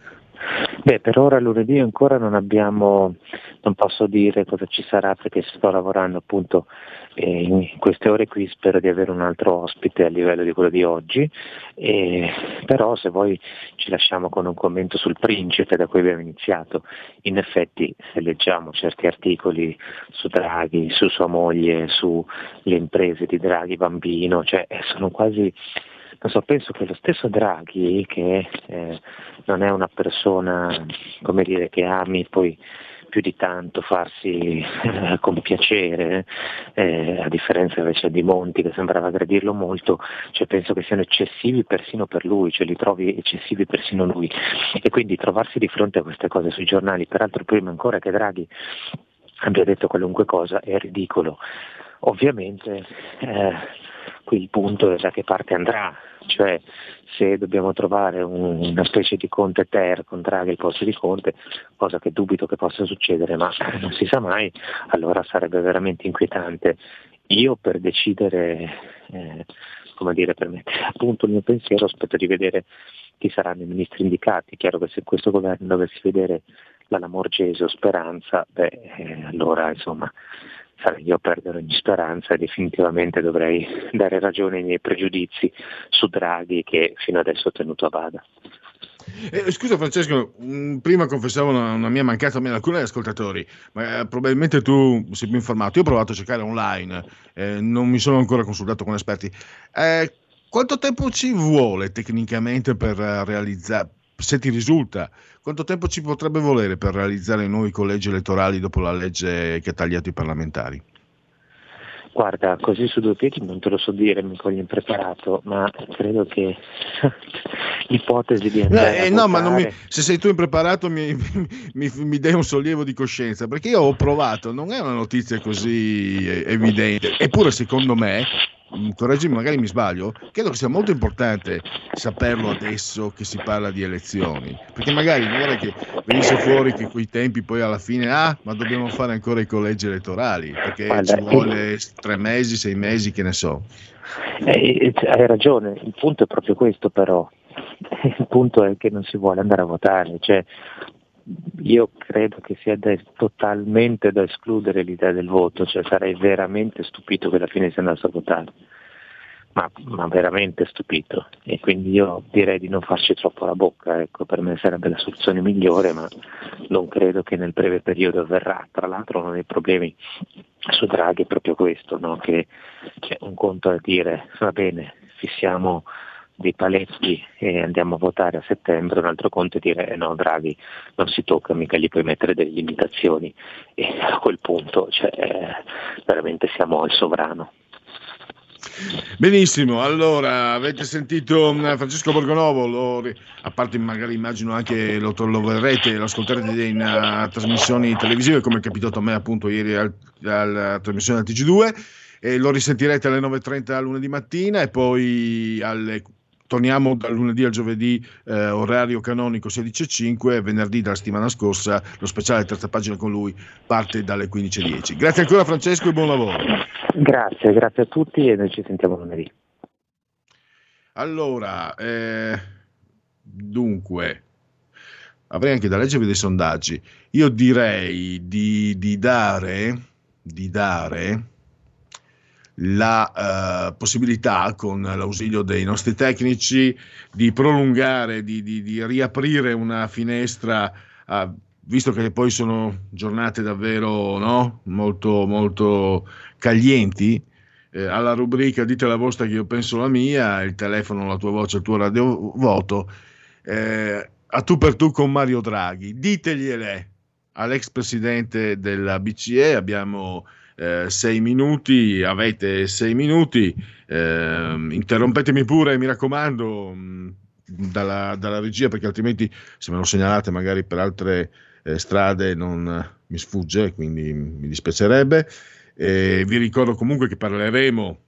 Beh, per ora lunedì ancora non abbiamo, non posso dire cosa ci sarà perché sto lavorando appunto eh, in queste ore qui, spero di avere un altro ospite a livello di quello di oggi, eh, però se vuoi ci lasciamo con un commento sul principe da cui abbiamo iniziato, in effetti se leggiamo certi articoli su Draghi, su sua moglie, sulle imprese di Draghi bambino, cioè sono quasi non so, penso che lo stesso Draghi, che eh, non è una persona come dire, che ami poi più di tanto farsi eh, compiacere, eh, a differenza invece di Monti che sembrava aggredirlo molto, cioè penso che siano eccessivi persino per lui, cioè li trovi eccessivi persino lui. E quindi trovarsi di fronte a queste cose sui giornali, peraltro prima ancora che Draghi abbia detto qualunque cosa, è ridicolo. Ovviamente eh, qui il punto è da che parte andrà, cioè se dobbiamo trovare un, una specie di Conte Ter con Draghi al posto di Conte, cosa che dubito che possa succedere, ma non si sa mai, allora sarebbe veramente inquietante. Io per decidere, eh, come dire, per mettere a punto il mio pensiero, aspetto di vedere chi saranno i ministri indicati. Chiaro che se questo governo dovesse vedere la Lamorgese o Speranza, beh, eh, allora insomma sarei io a perdere ogni speranza e definitivamente dovrei dare ragione ai miei pregiudizi su Draghi che fino adesso ho tenuto a bada. Eh, scusa Francesco, mh, prima confessavo una, una, mia mancanza a alcuni ascoltatori, ma eh, probabilmente tu sei più informato. Io ho provato a cercare online, eh, non mi sono ancora consultato con esperti. Eh, quanto tempo ci vuole tecnicamente per realizzare, se ti risulta, quanto tempo ci potrebbe volere per realizzare nuovi collegi elettorali dopo la legge che ha tagliato i parlamentari? Guarda, così su due piedi non te lo so dire, mi coglie impreparato, ma credo che l'ipotesi di andare eh, no, ma mi, se sei tu impreparato mi, mi, mi, dai un sollievo di coscienza, perché io ho provato, non è una notizia così evidente, eppure secondo me correggimi, magari mi sbaglio, credo che sia molto importante saperlo adesso che si parla di elezioni, perché magari non è che venisse fuori che quei tempi poi alla fine, ah, ma dobbiamo fare ancora i collegi elettorali, perché Guarda, ci vuole tre mesi, sei mesi, che ne so. Eh, hai ragione, il punto è proprio questo però, il punto è che non si vuole andare a votare, cioè io credo che sia da, totalmente da escludere l'idea del voto, cioè sarei veramente stupito che alla fine si andasse a votare, ma, ma, veramente stupito e quindi io direi di non farci troppo la bocca, ecco, per me sarebbe la soluzione migliore, ma non credo che nel breve periodo avverrà. Tra l'altro uno dei problemi su Draghi è proprio questo, no? che c'è un conto a dire va bene, fissiamo dei paletti e andiamo a votare a settembre, un altro conto è dire eh no Draghi non si tocca, mica gli puoi mettere delle limitazioni e a quel punto cioè, eh, veramente siamo al sovrano. Benissimo, allora avete sentito mm, Francesco Borgonovo, lo, a parte magari immagino anche lo, lo verrete, lo ascolterete in uh, trasmissioni televisive come è capitato a me appunto ieri alla trasmissione del TG2 e lo risentirete alle 9.30 lunedì mattina e poi alle torniamo dal lunedì al giovedì, eh, orario canonico 16.05, venerdì dalla settimana scorsa lo speciale terza pagina con lui parte dalle 15.10. Grazie ancora Francesco e buon lavoro. Grazie, grazie a tutti e noi ci sentiamo lunedì. Allora, eh, dunque, avrei anche da leggervi dei sondaggi. Io direi di, di dare, di dare la uh, possibilità, con l'ausilio dei nostri tecnici, di prolungare, di, di, di riaprire una finestra, uh, visto che poi sono giornate davvero no? molto, molto caglienti. Eh, alla rubrica Dite la vostra che io penso la mia, il telefono, la tua voce, il tuo radio voto, eh, a tu per tu con Mario Draghi. Ditegliele all'ex presidente della BCE, abbiamo eh, sei minuti, avete sei minuti, eh, interrompetemi pure, mi raccomando, mm, dalla, dalla, regia, perché altrimenti se me lo segnalate magari per altre eh, strade non mi sfugge, quindi mi dispiacerebbe. vi ricordo comunque che parleremo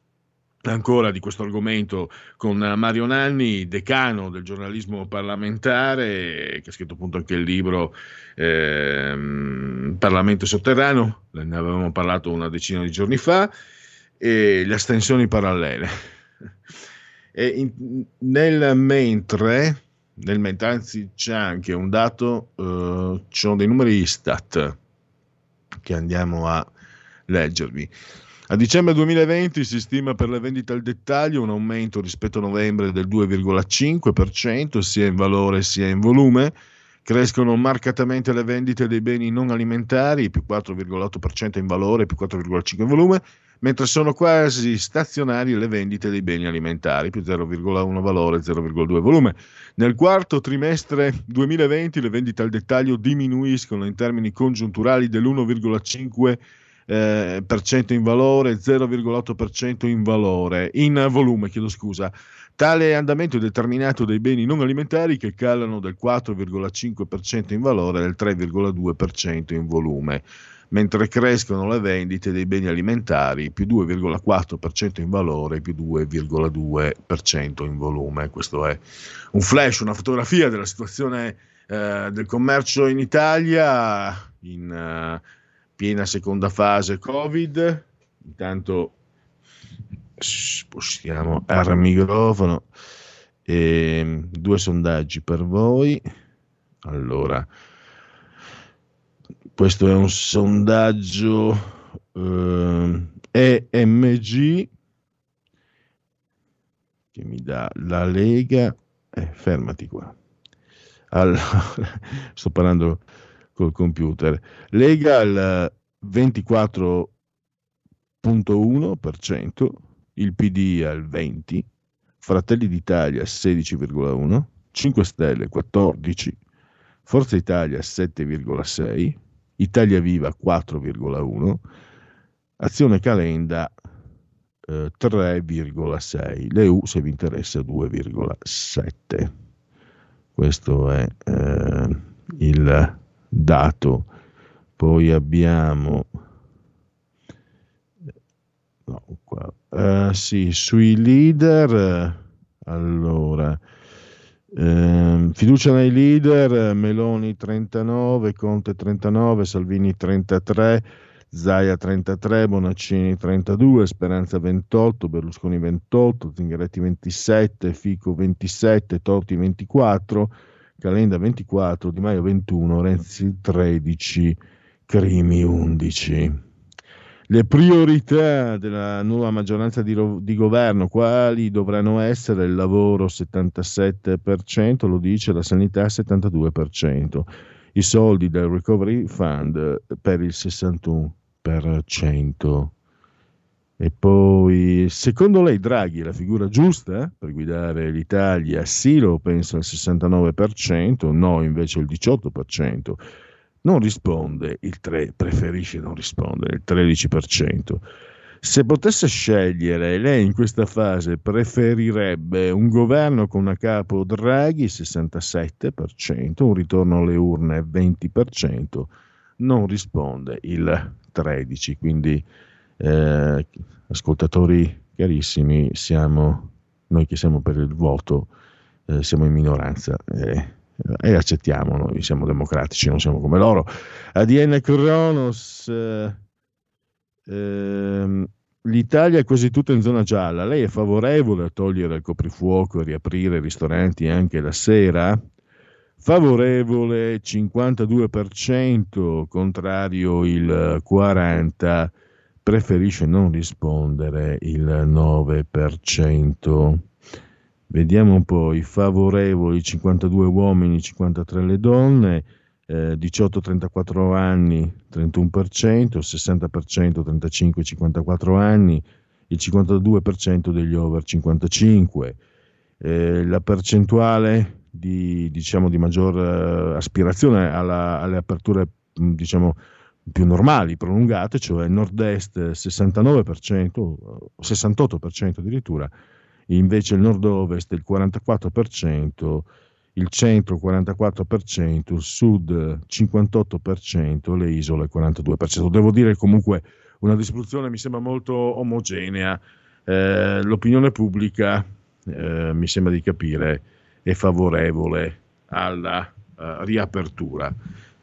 ancora di questo argomento con Mario Nanni, decano del giornalismo parlamentare, che ha scritto appunto anche il libro eh, Parlamento sotterraneo, ne avevamo parlato una decina di giorni fa, e le astensioni parallele. In, nel mentre, nel mentre, anzi c'è anche un dato, eh, ci sono dei numeri Istat che andiamo a leggervi. A dicembre 2020 si stima per le vendite al dettaglio un aumento rispetto a novembre del 2,5%, sia in valore sia in volume. Crescono marcatamente le vendite dei beni non alimentari, più 4,8% in valore, più 4,5% in volume, mentre sono quasi stazionarie le vendite dei beni alimentari, più 0,1 valore, 0,2 volume. Nel quarto trimestre 2020 le vendite al dettaglio diminuiscono in termini congiunturali dell'1,5% eh, in valore, 0,8% in valore, in volume, chiedo scusa. Tale andamento è determinato dai beni non alimentari che calano del 4,5% in valore e del 3,2% in volume, mentre crescono le vendite dei beni alimentari più 2,4% in valore e più 2,2% in volume. Questo è un flash, una fotografia della situazione eh, del commercio in Italia in, uh, piena seconda fase Covid. Intanto spostiamo al microfono. E, ehm, due sondaggi per voi. Allora, questo è un sondaggio eh, EMG che mi dà la Lega. Eh, fermati qua. Allora, sto parlando col computer. Lega al 24.1%, il PD al 20%, Fratelli d'Italia 16,1%, 5 Stelle 14%, Forza Italia 7,6%, Italia Viva 4,1%, Azione Calenda eh, 3,6%, l'EU se vi interessa 2,7%. Questo è eh, il dato. Poi abbiamo no, qua, uh, sì, sui leader allora eh, fiducia nei leader Meloni 39 Conte 39 Salvini 33 Zaia 33 Bonaccini 32 Speranza 28 Berlusconi 28 Zingaretti 27 Fico 27 Totti 24 Calenda 24, Di Maio 21, Renzi 13, Crimi 11. Le priorità della nuova maggioranza di, di, governo, quali dovranno essere il lavoro 77%, lo dice la sanità 72%, i soldi del Recovery Fund per il 61%. E poi, secondo lei Draghi è la figura giusta per guidare l'Italia? Sì, lo pensa il 69%, no invece il 18%. Non risponde il 3%, preferisce non rispondere il 13%. Se potesse scegliere, lei in questa fase preferirebbe un governo con a capo Draghi 67%, un ritorno alle urne 20%, non risponde il 13%, quindi eh, ascoltatori carissimi, siamo noi che siamo per il voto eh, siamo in minoranza eh, e accettiamo, noi siamo democratici, non siamo come loro. ADN Cronos, eh, ehm, l'Italia è quasi tutta in zona gialla, lei è favorevole a togliere il coprifuoco e riaprire i ristoranti anche la sera? Favorevole 52%, contrario il 40%, preferisce non rispondere il 9%. Vediamo un po' i favorevoli, 52 uomini, 53 le donne, eh, 18-34 anni, 31%, 60% 35-54 anni, il 52% degli over 55. Eh, la percentuale di, diciamo, di maggior eh, aspirazione alla, alle aperture diciamo, più normali, prolungate, cioè nord-est 69%, 68% addirittura, invece il nord-ovest il 44%, il centro 44%, il sud 58%, le isole 42%. Devo dire comunque una distribuzione mi sembra molto omogenea, eh, l'opinione pubblica eh, mi sembra di capire è favorevole alla uh, riapertura.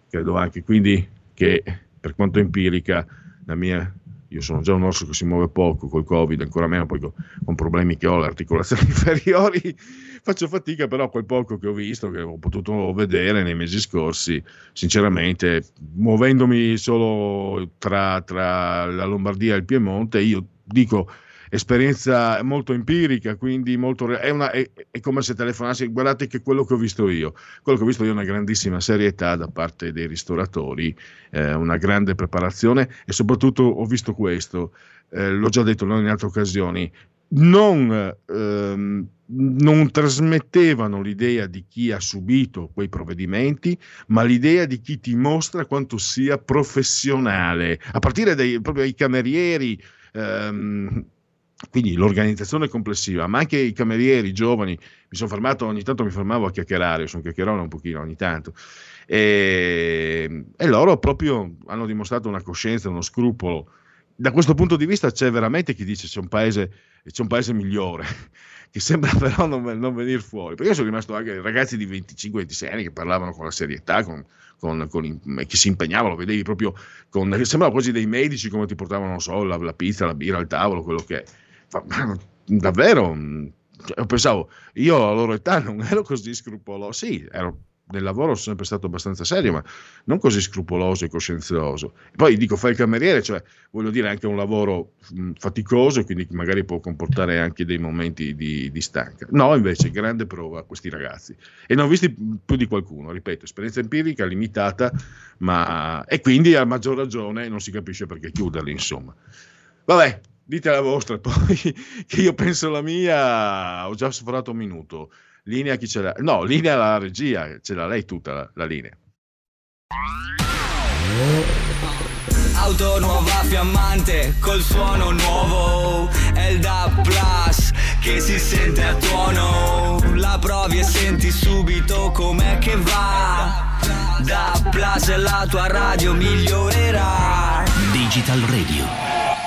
Credo anche quindi che per quanto empirica la mia io sono già un orso che si muove poco col covid, ancora meno poi con, problemi che ho, le articolazioni inferiori, faccio fatica, però quel poco che ho visto, che ho potuto vedere nei mesi scorsi, sinceramente, muovendomi solo tra, tra la Lombardia e il Piemonte, io dico esperienza molto empirica, quindi molto, è, una, è, è, come se telefonassi, guardate che quello che ho visto io, quello che ho visto io è una grandissima serietà da parte dei ristoratori, eh, una grande preparazione e soprattutto ho visto questo, eh, l'ho già detto in altre occasioni, non, ehm, non, trasmettevano l'idea di chi ha subito quei provvedimenti, ma l'idea di chi ti mostra quanto sia professionale, a partire dai, proprio dai camerieri. Ehm, quindi l'organizzazione complessiva, ma anche i camerieri i giovani, mi sono fermato, ogni tanto mi fermavo a chiacchierare, sono chiacchierone un pochino ogni tanto, e, e, loro proprio hanno dimostrato una coscienza, uno scrupolo. Da questo punto di vista c'è veramente chi dice c'è un paese, c'è un paese migliore, che sembra però non, non venire fuori. Perché io sono rimasto anche ragazzi di 25-26 anni che parlavano con la serietà, con, con, con, che si impegnavano, vedevi proprio, sembrava quasi dei medici come ti portavano, non so, la, la pizza, la birra, il tavolo, quello che è davvero, cioè, pensavo, io alla loro età non ero così scrupoloso, sì, ero nel lavoro sono sempre stato abbastanza serio, ma non così scrupoloso e coscienzioso. Poi dico, fai il cameriere, cioè voglio dire anche un lavoro mh, faticoso, quindi magari può comportare anche dei momenti di, di, stanca. No, invece, grande prova a questi ragazzi. E ne ho visti più di qualcuno, ripeto, esperienza empirica limitata, ma... e quindi a maggior ragione non si capisce perché chiuderli, insomma. Vabbè, dite la vostra, poi che io penso la mia, ho già sforato un minuto. Linea chi ce l'ha? No, linea la regia, ce l'ha lei tutta la, la linea. Auto nuova fiammante col suono nuovo È il DAB Plus che si sente a tuono La provi e senti subito com'è che va DAB Plus la tua radio migliorerà Digital Radio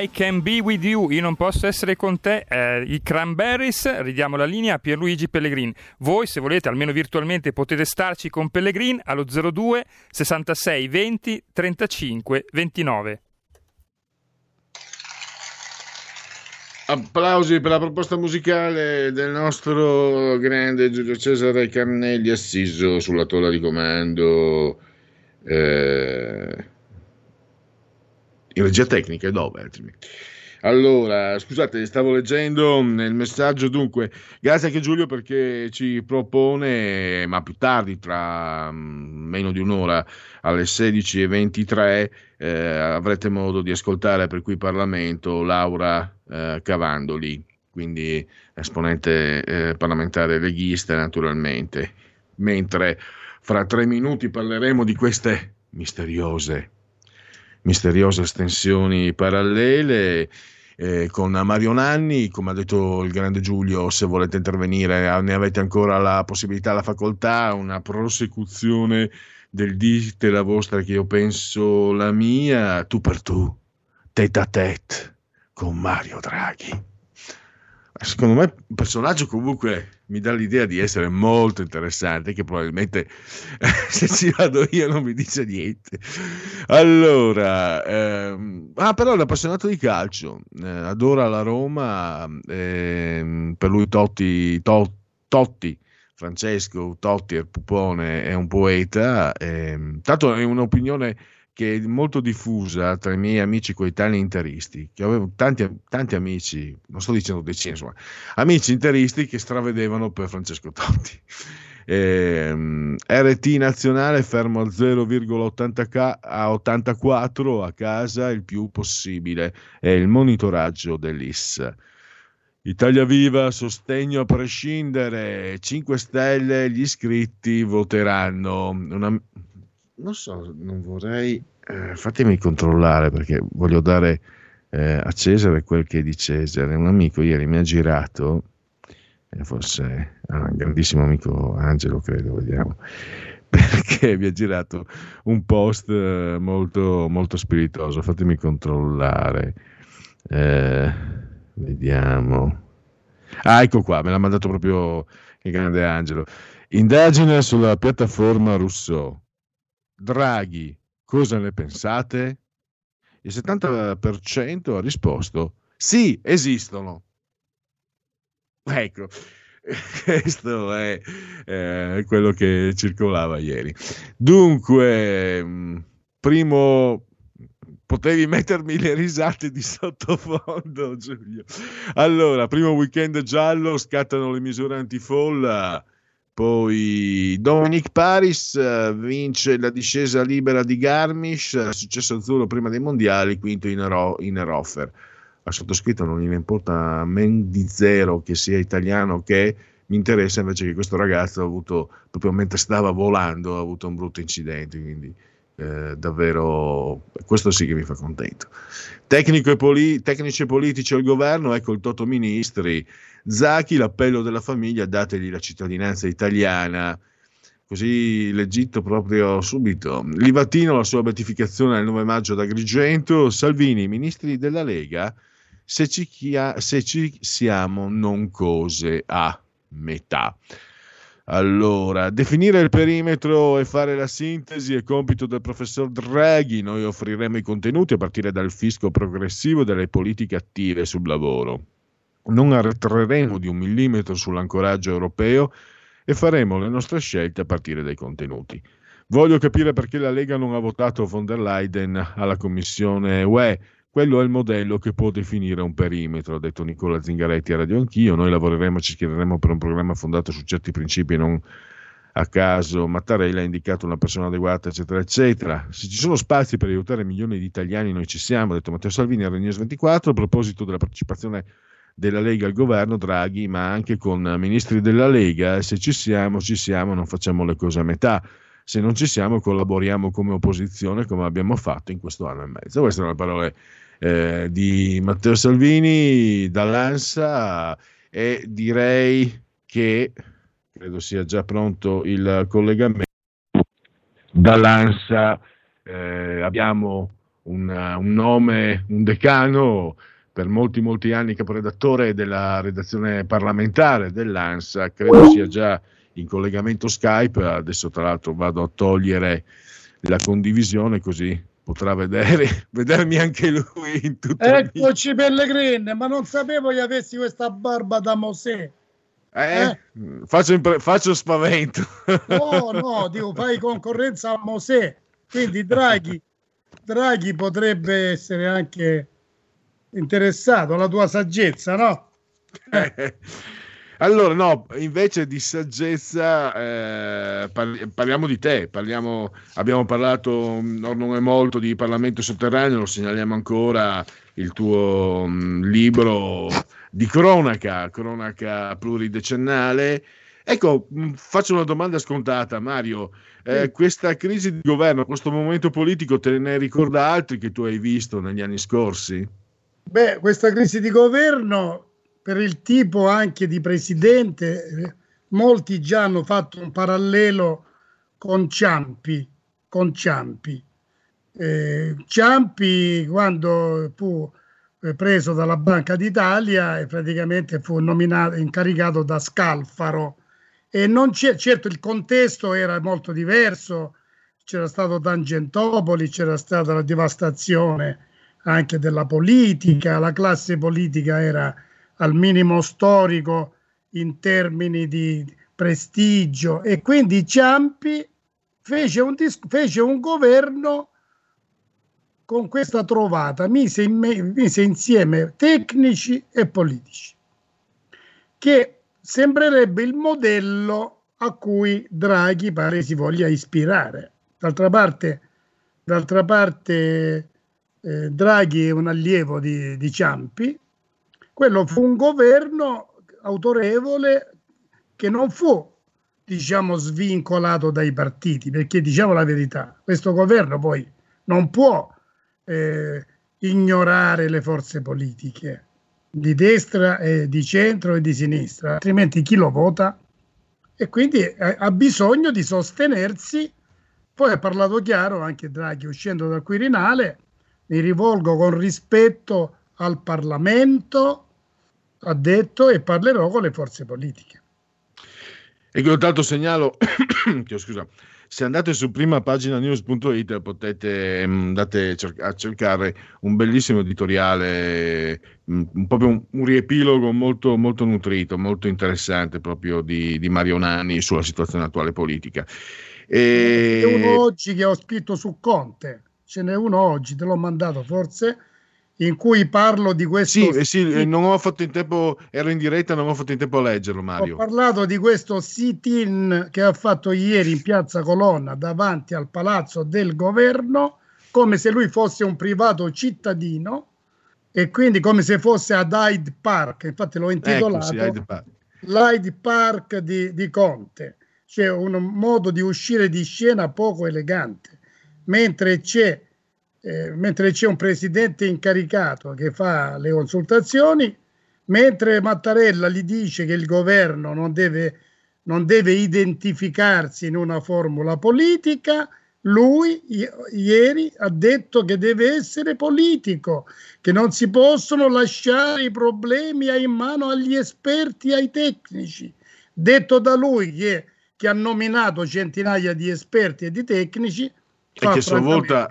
I can be with you, io non posso essere con te, eh, i Cranberries, ridiamo la linea a Pierluigi Pellegrin. Voi, se volete, almeno virtualmente, potete starci con Pellegrin allo 02 66 20 35 29. Applausi per la proposta musicale del nostro grande Giulio Cesare Carnelli assiso sulla tolla di comando. Eh, regia tecnica, dove altrimenti? Allora, scusate, stavo leggendo nel messaggio, dunque, grazie anche Giulio perché ci propone, ma più tardi, tra mm, meno di un'ora, alle 16.23, eh, avrete modo di ascoltare per qui Parlamento Laura eh, Cavandoli, quindi esponente eh, parlamentare leghista naturalmente, mentre fra tre minuti parleremo di queste misteriose misteriose estensioni parallele. Eh, con Mario Nanni, come ha detto il grande Giulio, se volete intervenire ne avete ancora la possibilità, la facoltà, una prosecuzione del dite la vostra che io penso la mia, tu per tu, tête a tête con Mario Draghi. Secondo me un personaggio comunque mi dà l'idea di essere molto interessante, che probabilmente se ci vado io non mi dice niente. Allora, ehm, ah, però è appassionato di calcio, eh, adora la Roma, ehm, per lui Totti, to, Totti, Francesco Totti, il pupone, è un poeta, ehm, tanto è un'opinione che è molto diffusa tra i miei amici coetanei interisti, che avevo tanti, tanti amici, non sto dicendo decine, insomma, amici interisti che stravedevano per Francesco Totti. Eh, RT nazionale fermo a 0,84 a 84 a casa il più possibile, è il monitoraggio dell'IS. Italia Viva, sostegno a prescindere, 5 Stelle, gli iscritti voteranno. Una, non so, non vorrei, eh, fatemi controllare perché voglio dare eh, a Cesare quel che è di Cesare. Un amico ieri mi ha girato, eh, forse ah, un grandissimo amico Angelo, credo, vediamo, perché mi ha girato un post eh, molto, molto spiritoso. Fatemi controllare, eh, vediamo. Ah, ecco qua, me l'ha mandato proprio il grande Angelo. Indagine sulla piattaforma Rousseau Draghi, cosa ne pensate? Il 70% ha risposto sì, esistono. Ecco, questo è eh, quello che circolava ieri. Dunque, mm, primo, potevi mettermi le risate di sottofondo, Giulio. Allora, primo weekend giallo, scattano le misure antifolla poi Dominic Paris uh, vince la discesa libera di Garmisch, successo azzurro prima dei mondiali, quinto in, ero- in Erofer. Ha sottoscritto, non gli importa men di zero che sia italiano che mi interessa invece che questo ragazzo ha avuto, proprio mentre stava volando, ha avuto un brutto incidente, quindi eh, davvero questo sì che mi fa contento. E poli- tecnici e politici al governo, ecco il Toto Ministri, Zaki, l'appello della famiglia, dategli la cittadinanza italiana. Così l'Egitto proprio subito. Livatino, la sua beatificazione il 9 maggio ad Agrigento. Salvini, ministri della Lega, se ci, chia- se ci siamo non cose a metà. Allora, definire il perimetro e fare la sintesi è compito del professor Draghi. Noi offriremo i contenuti a partire dal fisco progressivo e dalle politiche attive sul lavoro non arretreremo di un millimetro sull'ancoraggio europeo e faremo le nostre scelte a partire dai contenuti. Voglio capire perché la Lega non ha votato von der Leyen alla Commissione UE. Quello è il modello che può definire un perimetro, ha detto Nicola Zingaretti a Radio Anch'io. Noi lavoreremo, ci schiereremo per un programma fondato su certi principi e non a caso. Mattarella ha indicato una persona adeguata, eccetera, eccetera. Se ci sono spazi per aiutare milioni di italiani, noi ci siamo, ha detto Matteo Salvini a Reunions 24. A proposito della partecipazione della Lega al governo, Draghi, ma anche con ministri della Lega, se ci siamo, ci siamo, non facciamo le cose a metà. Se non ci siamo, collaboriamo come opposizione, come abbiamo fatto in questo anno e mezzo. Queste sono le parole eh, di Matteo Salvini dall'ANSA e direi che credo sia già pronto il collegamento. Dall'ANSA eh, abbiamo un, un nome, un decano per molti molti anni caporedattore della redazione parlamentare dell'ANSA, credo sia già in collegamento Skype, adesso tra l'altro vado a togliere la condivisione così potrà vedere, vedermi anche lui in tutto Eccoci Pellegrini, ma non sapevo che avessi questa barba da Mosè. Eh? eh? Faccio, impre- faccio, spavento. No, no, dico, fai concorrenza a Mosè. Quindi Draghi, Draghi potrebbe essere anche interessato alla tua saggezza, no? Allora, no, invece di saggezza eh, parliamo di te, parliamo, abbiamo parlato non è molto di Parlamento sotterraneo, lo segnaliamo ancora, il tuo mh, libro di cronaca, cronaca pluridecennale. Ecco, mh, faccio una domanda scontata, Mario. Eh, sì. Questa crisi di governo, questo momento politico, te ne ricorda altri che tu hai visto negli anni scorsi? Beh, questa crisi di governo per il tipo anche di presidente, molti già hanno fatto un parallelo con Ciampi. Con Ciampi. Eh, Ciampi quando fu eh, preso dalla Banca d'Italia e praticamente fu nominato, incaricato da Scalfaro e non c'è, certo il contesto era molto diverso, c'era stato Tangentopoli, c'era stata la devastazione anche della politica, la classe politica era al minimo storico in termini di prestigio. E quindi Ciampi fece un, dis- fece un governo con questa trovata, mise, in me- mise insieme tecnici e politici, che sembrerebbe il modello a cui Draghi pare si voglia ispirare. D'altra parte, d'altra parte eh, Draghi è un allievo di, di Ciampi, quello fu un governo autorevole che non fu diciamo svincolato dai partiti perché diciamo la verità questo governo poi non può eh, ignorare le forze politiche di destra e di centro e di sinistra altrimenti chi lo vota? E quindi ha bisogno di sostenersi. Poi ha parlato chiaro anche Draghi uscendo dal Quirinale mi rivolgo con rispetto al Parlamento ha detto e parlerò con le forze politiche. E che tanto segnalo, scusa, se andate su prima pagina news.it potete andate a cercare un bellissimo editoriale, un, proprio un, un riepilogo molto, molto, nutrito, molto interessante proprio di, di Mario Nani sulla situazione attuale politica. E... uno oggi che ho scritto su Conte, ce n'è uno oggi, te l'ho mandato forse, in cui parlo di questo. Sì, eh sì, non ho fatto in tempo, ero in diretta, non ho fatto in tempo a leggerlo, Mario. Ho parlato di questo sit-in che ha fatto ieri in piazza Colonna davanti al palazzo del governo, come se lui fosse un privato cittadino e quindi come se fosse ad Hyde Park. Infatti l'ho intitolato ecco, sì, Hyde Park. l'Hyde Park di, di Conte, cioè un modo di uscire di scena poco elegante, mentre c'è eh, mentre c'è un presidente incaricato che fa le consultazioni, mentre Mattarella gli dice che il governo non deve, non deve identificarsi in una formula politica, lui i- ieri ha detto che deve essere politico, che non si possono lasciare i problemi in mano agli esperti, ai tecnici. Detto da lui che, che ha nominato centinaia di esperti e di tecnici, e che a sua volta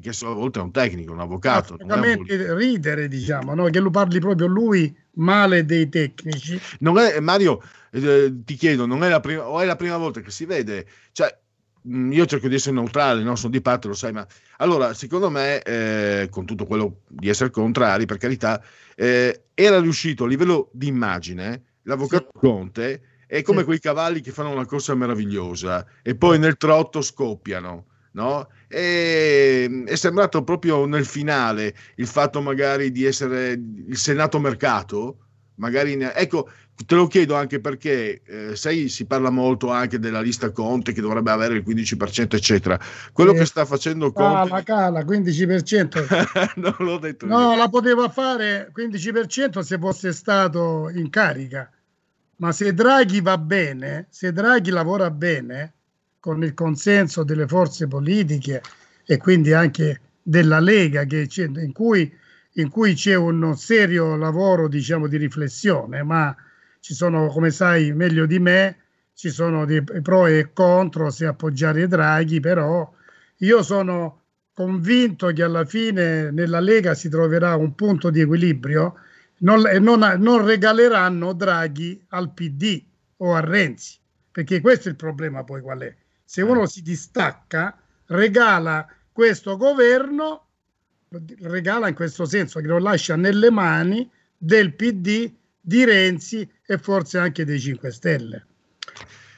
che a sua volta è un tecnico, un avvocato. Assolutamente un... ridere, diciamo, no? che lo parli proprio lui male dei tecnici. Non è, Mario, eh, ti chiedo, non è la prima, o è la prima volta che si vede, cioè, mm, io cerco di essere neutrale, no? sono di parte, lo sai, ma allora, secondo me, eh, con tutto quello di essere contrari, per carità, eh, era riuscito a livello di immagine, l'avvocato sì. Conte è come sì. quei cavalli che fanno una corsa meravigliosa e poi nel trotto scoppiano no? E è sembrato proprio nel finale il fatto magari di essere il Senato mercato, magari ne... ecco, te lo chiedo anche perché, eh, sai, si parla molto anche della lista Conte che dovrebbe avere il 15%, eccetera. Quello eh, che sta facendo Conte... Cala, cala, 15%. non l'ho detto No, io. la poteva fare 15% se fosse stato in carica. Ma se Draghi va bene, se Draghi lavora bene, con il consenso delle forze politiche e quindi anche della Lega in, cui, in cui c'è un serio lavoro diciamo, di riflessione, ma ci sono, come sai meglio di me, ci sono dei pro e contro se appoggiare Draghi, però io sono convinto che alla fine nella Lega si troverà un punto di equilibrio non, non, non regaleranno Draghi al PD o a Renzi, perché questo è il problema poi qual è. Se uno si distacca, regala questo governo, regala in questo senso che lo lascia nelle mani del PD, di Renzi e forse anche dei 5 Stelle.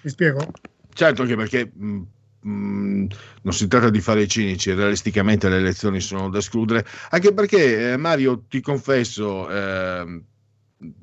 Mi spiego? Certo, anche perché mh, mh, non si tratta di fare cinici, realisticamente le elezioni sono da escludere, anche perché eh, Mario, ti confesso, eh,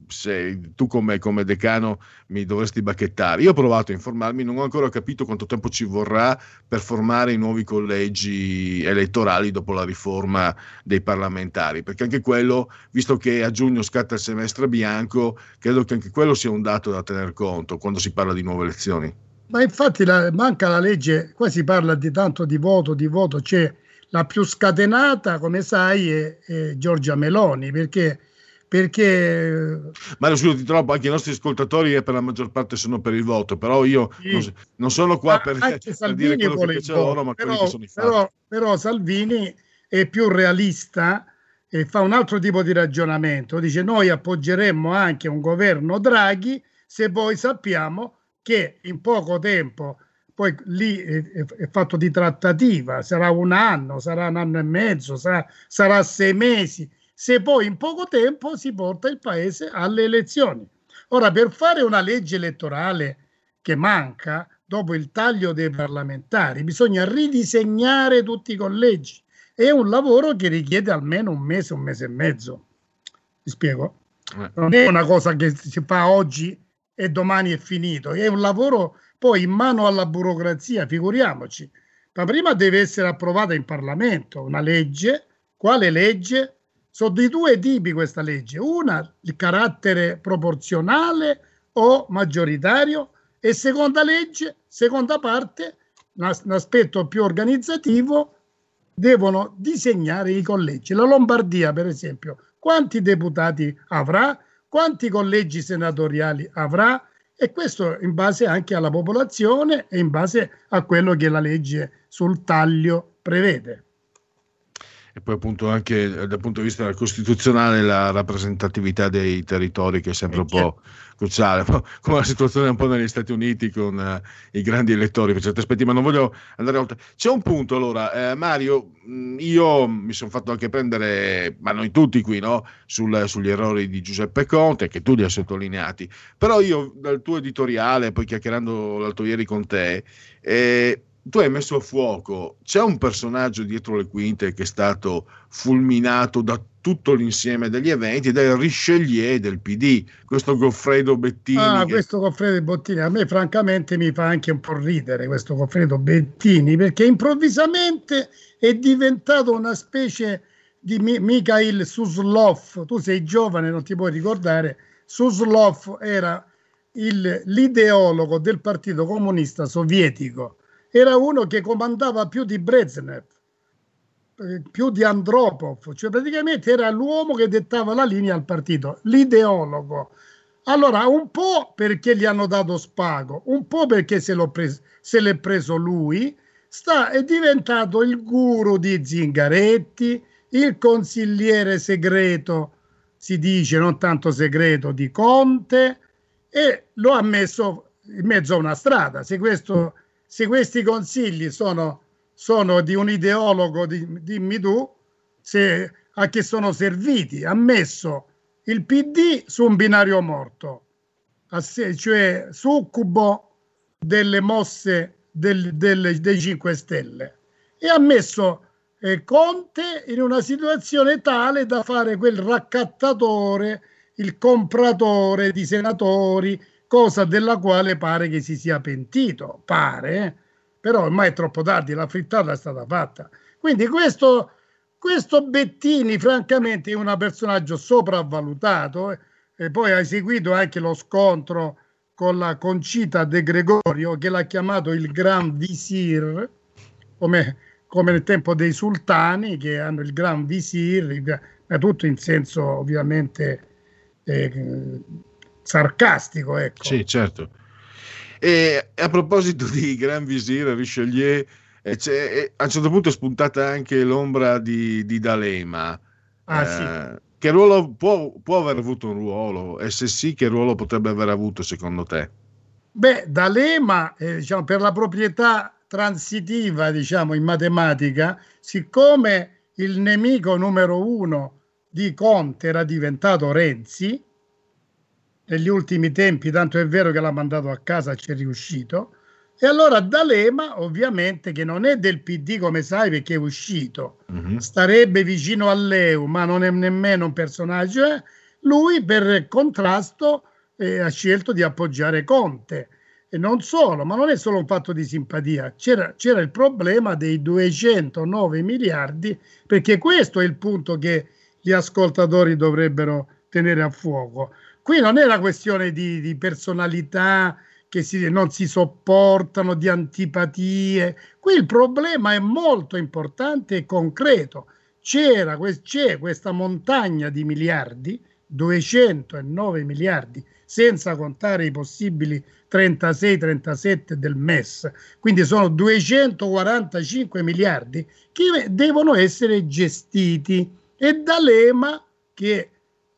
se tu come, come, decano mi dovresti bacchettare. Io ho provato a informarmi, non ho ancora capito quanto tempo ci vorrà per formare i nuovi collegi elettorali dopo la riforma dei parlamentari, perché anche quello, visto che a giugno scatta il semestre bianco, credo che anche quello sia un dato da tener conto quando si parla di nuove elezioni. Ma infatti la, manca la legge, qua si parla di tanto di voto, di voto, c'è la più scatenata, come sai, è, è Giorgia Meloni, perché perché Mario scusa troppo anche i nostri ascoltatori per la maggior parte sono per il voto però io sì. non, non, sono qua per, per dire quello che piace loro ma però, quelli che sono i fatti però, però Salvini è più realista e fa un altro tipo di ragionamento dice noi appoggeremmo anche un governo Draghi se poi sappiamo che in poco tempo poi lì è, fatto di trattativa, sarà un anno, sarà un anno e mezzo, sarà, sarà sei mesi, se poi in poco tempo si porta il paese alle elezioni. Ora, per fare una legge elettorale che manca, dopo il taglio dei parlamentari, bisogna ridisegnare tutti i collegi. È un lavoro che richiede almeno un mese, un mese e mezzo. Mi spiego? Eh. Non è una cosa che si fa oggi e domani è finito, è un lavoro poi in mano alla burocrazia, figuriamoci. Ma prima deve essere approvata in Parlamento una legge. Quale legge? Sono di due tipi questa legge, una il carattere proporzionale o maggioritario e seconda legge, seconda parte, un aspetto più organizzativo, devono disegnare i collegi. La Lombardia, per esempio, quanti deputati avrà, quanti collegi senatoriali avrà? E questo in base anche alla popolazione e in base a quello che la legge sul taglio prevede e poi appunto anche eh, dal punto di vista costituzionale la rappresentatività dei territori che è sempre un po' cruciale, come la situazione un po' negli Stati Uniti con uh, i grandi elettori per certi aspetti, ma non voglio andare oltre. C'è un punto allora, eh, Mario, mm, io mi sono fatto anche prendere, ma noi tutti qui, no? Sul, sugli errori di Giuseppe Conte, che tu li hai sottolineati, però io dal tuo editoriale, poi chiacchierando l'altro ieri con te, eh, tu hai messo a fuoco, c'è un personaggio dietro le quinte che è stato fulminato da tutto l'insieme degli eventi ed è il Richelieu del PD, questo Goffredo Bettini. Ah, che... questo Goffredo Bettini, a me francamente mi fa anche un po' ridere questo Goffredo Bettini perché improvvisamente è diventato una specie di Mikhail Suslov, tu sei giovane, non ti puoi ricordare, Suslov era il, l'ideologo del Partito Comunista Sovietico era uno che comandava più di Brezhnev, eh, più di Andropov, cioè praticamente era l'uomo che dettava la linea al partito, l'ideologo. Allora, un po' perché gli hanno dato spago, un po' perché se, pres- se l'è preso lui, sta, è diventato il guru di Zingaretti, il consigliere segreto, si dice non tanto segreto, di Conte, e lo ha messo in mezzo a una strada. Se questo se questi consigli sono, sono di un ideologo, di, dimmi tu, se, a che sono serviti. Ha messo il PD su un binario morto, cioè succubo delle mosse del, del, dei 5 Stelle, e ha messo eh, Conte in una situazione tale da fare quel raccattatore, il compratore di senatori, cosa della quale pare che si sia pentito, pare, però ormai è troppo tardi, la frittata è stata fatta. Quindi questo, questo Bettini, francamente, è un personaggio sopravvalutato eh? e poi ha eseguito anche lo scontro con la Concita De Gregorio, che l'ha chiamato il Gran Visir, come come nel tempo dei sultani che hanno il gran visir, ma tutto in senso ovviamente eh, sarcastico. Ecco. Sì, certo. E a proposito di Gran Visir, Richelieu, eh, a un certo punto è spuntata anche l'ombra di, di D'Alema. Ah, eh, sì. Che ruolo può, può, aver avuto un ruolo? E se sì, che ruolo potrebbe aver avuto secondo te? Beh, D'Alema, eh, diciamo, per la proprietà transitiva, diciamo, in matematica, siccome il nemico numero uno di Conte era diventato Renzi, negli ultimi tempi, tanto è vero che l'ha mandato a casa, ci è riuscito, e allora D'Alema, ovviamente, che non è del PD, come sai, perché è uscito, mm-hmm. starebbe vicino a Leu, ma non è nemmeno un personaggio, eh? lui per contrasto eh, ha scelto di appoggiare Conte. E non solo, ma non è solo un fatto di simpatia, c'era, c'era il problema dei 209 miliardi, perché questo è il punto che gli ascoltatori dovrebbero tenere a fuoco. Qui non è una questione di, di personalità, che si, non si sopportano, di antipatie. Qui il problema è molto importante e concreto. C'era, c'è questa montagna di miliardi, 209 miliardi, senza contare i possibili 36-37 del MES, quindi sono 245 miliardi che devono essere gestiti e D'Alema che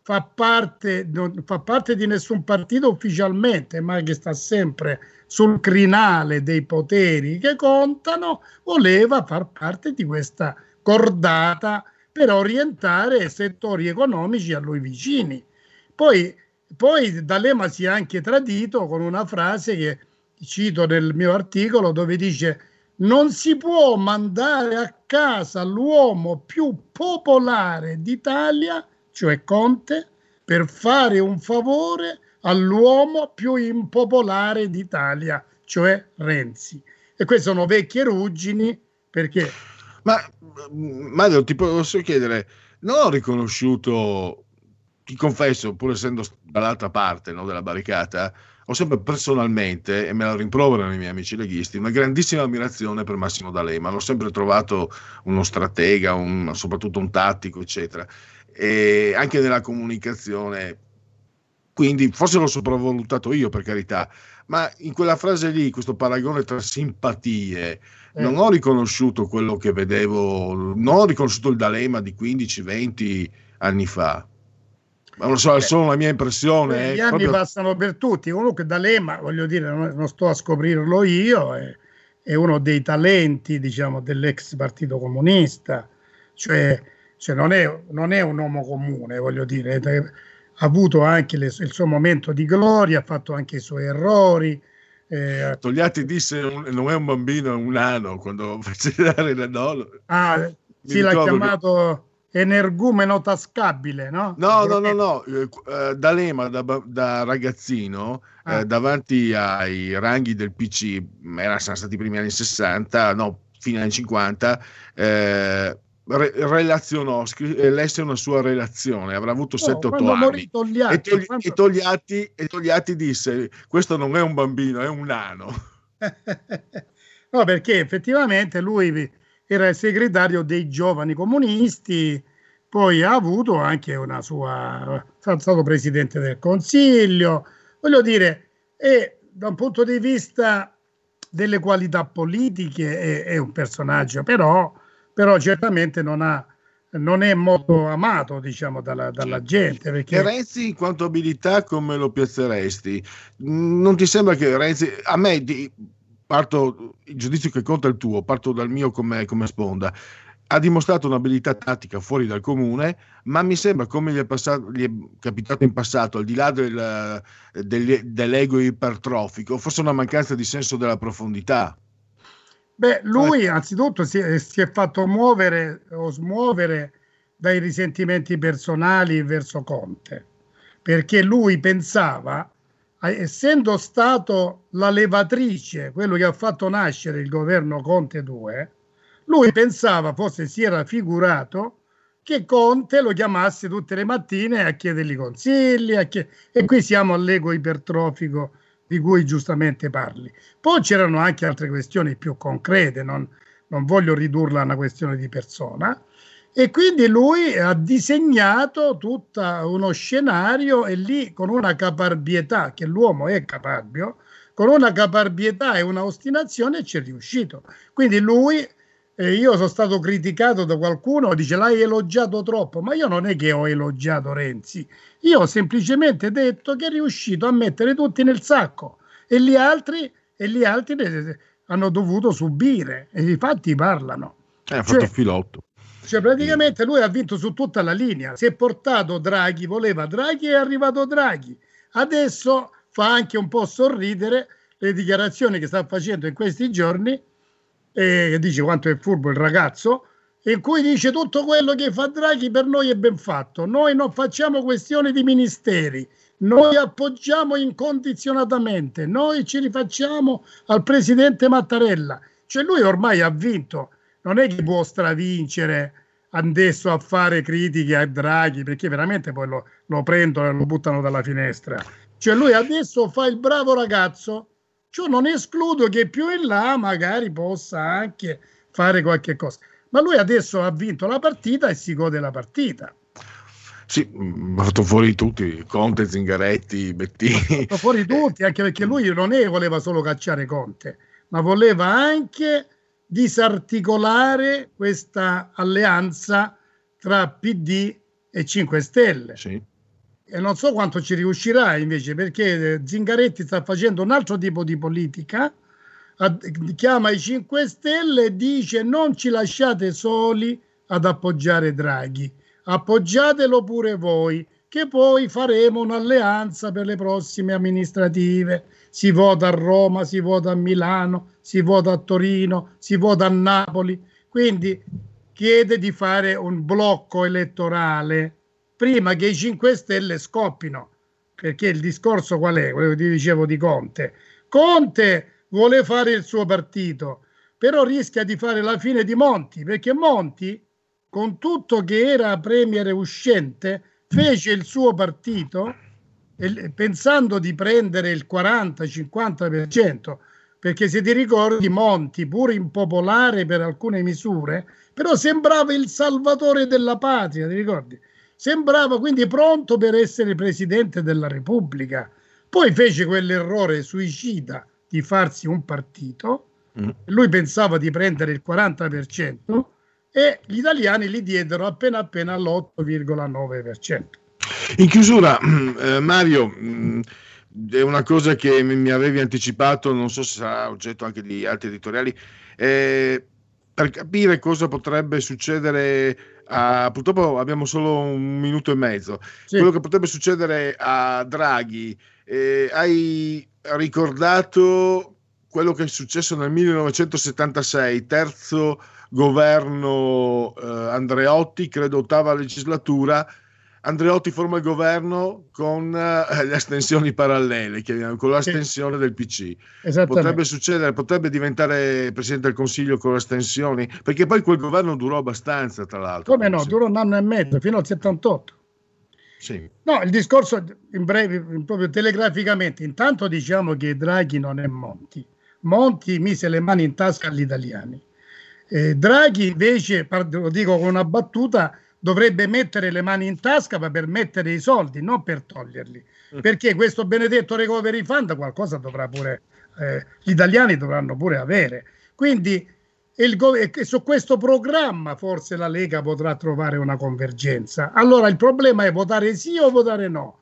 fa parte, non fa parte di nessun partito ufficialmente, ma che sta sempre sul crinale dei poteri che contano, voleva far parte di questa cordata per orientare settori economici a lui vicini. Poi, poi D'Alema si è anche tradito con una frase che cito nel mio articolo dove dice non si può mandare a casa l'uomo più popolare d'Italia cioè Conte, per fare un favore all'uomo più impopolare d'Italia, cioè Renzi. E queste sono vecchie ruggini perché... Ma Mario, ti posso chiedere, non ho riconosciuto, ti confesso, pur essendo dall'altra parte no, della barricata, ho sempre personalmente, e me la rimproverano i miei amici leghisti, una grandissima ammirazione per Massimo D'Alema. L'ho sempre trovato uno stratega, un, soprattutto un tattico, eccetera e anche nella comunicazione. Quindi forse l'ho sopravvalutato io per carità, ma in quella frase lì, questo paragone tra simpatie, eh. non ho riconosciuto quello che vedevo, non ho riconosciuto il D'Alema di 15-20 anni fa. Ma non so, è solo la mia impressione. Eh, gli anni proprio... passano per tutti. Comunque D'Alema, voglio dire, non, non sto a scoprirlo io, è, è, uno dei talenti, diciamo, dell'ex Partito Comunista. Cioè, cioè non, è, non è un uomo comune, voglio dire, ha avuto anche le, il suo momento di gloria, ha fatto anche i suoi errori. Eh, Togliatti disse non è un bambino, è un nano quando fece dare la no. Ah, sì, l'ha chiamato che... energumeno tascabile, no? No, no, no, no. Eh, D'Alema da, da ragazzino, ah. eh, davanti ai ranghi del PC, era, sono stati i primi anni 60, no, fine anni 50, eh, re- relazionò, scri- lesse una sua relazione, avrà avuto 7-8 no, anni. Togliatti, e, togli- quando... e, Togliatti, e, Togliatti, disse: Questo non è un bambino, è un nano. no, perché effettivamente lui era il segretario dei giovani comunisti, poi ha avuto anche una sua. è stato presidente del consiglio. Voglio dire, e da un punto di vista delle qualità politiche è, è un personaggio, però però certamente non, ha, non è molto amato diciamo, dalla, dalla gente. Perché... E Renzi in quanto abilità come lo piazzeresti? Non ti sembra che Renzi, a me di, parto, il giudizio che conta è il tuo, parto dal mio come, come sponda ha dimostrato un'abilità tattica fuori dal comune, ma mi sembra come gli è, passato, gli è capitato in passato, al di là del, del, dell'ego ipertrofico, forse una mancanza di senso della profondità. Beh, lui anzitutto si è, si è fatto muovere o smuovere dai risentimenti personali verso Conte, perché lui pensava, essendo stato la levatrice, quello che ha fatto nascere il governo Conte 2, lui pensava, forse si era figurato, che Conte lo chiamasse tutte le mattine a chiedergli consigli, a chied- e qui siamo all'ego ipertrofico di cui giustamente parli. Poi c'erano anche altre questioni più concrete, non, non voglio ridurla a una questione di persona, e quindi lui ha disegnato tutto uno scenario e lì con una caparbietà, che l'uomo è caparbio, con una caparbietà e una ostinazione ci è riuscito. Quindi lui, eh, io sono stato criticato da qualcuno, dice l'hai elogiato troppo, ma io non è che ho elogiato Renzi, io ho semplicemente detto che è riuscito a mettere tutti nel sacco e gli altri, e gli altri hanno dovuto subire e i fatti parlano. Eh, ha fatto cioè, filotto. Cioè, praticamente lui ha vinto su tutta la linea. Si è portato Draghi, voleva Draghi e è arrivato Draghi. Adesso fa anche un po' sorridere le dichiarazioni che sta facendo in questi giorni, eh, che dice quanto è furbo il ragazzo, in cui dice tutto quello che fa Draghi per noi è ben fatto. Noi non facciamo questioni di ministeri, noi appoggiamo incondizionatamente, noi ci rifacciamo al presidente Mattarella. Cioè lui ormai ha vinto, non è che può stravincere adesso a fare critiche a Draghi, perché veramente poi lo, lo prendono e lo buttano dalla finestra. Cioè lui adesso fa il bravo ragazzo, cioè non escludo che più in là magari possa anche fare qualche cosa. Ma lui adesso ha vinto la partita e si gode la partita. Sì, ha fatto fuori tutti, Conte, Zingaretti, Bettini. Ha fatto fuori tutti, anche perché lui non è voleva solo cacciare Conte, ma voleva anche disarticolare questa alleanza tra PD e 5 Stelle. Sì e non so quanto ci riuscirà invece perché eh, Zingaretti sta facendo un altro tipo di politica chiama i 5 Stelle e dice non ci lasciate soli ad appoggiare Draghi appoggiatelo pure voi che poi faremo un'alleanza per le prossime amministrative. Si vota a Roma, si vota a Milano si vota a Torino, si vota a Napoli. Quindi chiede di fare un blocco elettorale prima che i 5 Stelle scoppino. Perché il discorso qual è? Quello che ti dicevo di Conte. Conte vuole fare il suo partito, però rischia di fare la fine di Monti, perché Monti, con tutto che era premier uscente, fece il suo partito pensando di prendere il 40-50%, perché se ti ricordi Monti, pur impopolare per alcune misure, però sembrava il salvatore della patria, ti ricordi? Sembrava quindi pronto per essere presidente della Repubblica. Poi fece quell'errore suicida di farsi un partito. Mm. Lui pensava di prendere il 40% e gli italiani gli diedero appena appena l'8,9%. In chiusura, eh, Mario, mm, è una cosa che mi avevi anticipato, non so se sarà oggetto anche di altri editoriali, eh, per capire cosa potrebbe succedere Uh, purtroppo abbiamo solo un minuto e mezzo. Sì. Quello che potrebbe succedere a Draghi, eh, hai ricordato quello che è successo nel 1976, terzo governo eh, Andreotti, credo ottava legislatura, Andreotti forma il governo con eh, le astensioni parallele, con l'astensione del PC. Potrebbe succedere, potrebbe diventare Presidente del Consiglio con le astensioni, perché poi quel governo durò abbastanza, tra l'altro. Come no, durò un anno e mezzo, fino al 78. Sì. No, il discorso in breve, proprio telegraficamente, intanto diciamo che Draghi non è Monti. Monti mise le mani in tasca agli italiani. Eh, Draghi invece, lo dico con una battuta, dovrebbe mettere le mani in tasca per mettere i soldi, non per toglierli. Mm. Perché questo benedetto recovery fund qualcosa dovrà pure, eh, gli italiani dovranno pure avere. Quindi il, su questo programma forse la Lega potrà trovare una convergenza. Allora il problema è votare sì o votare no.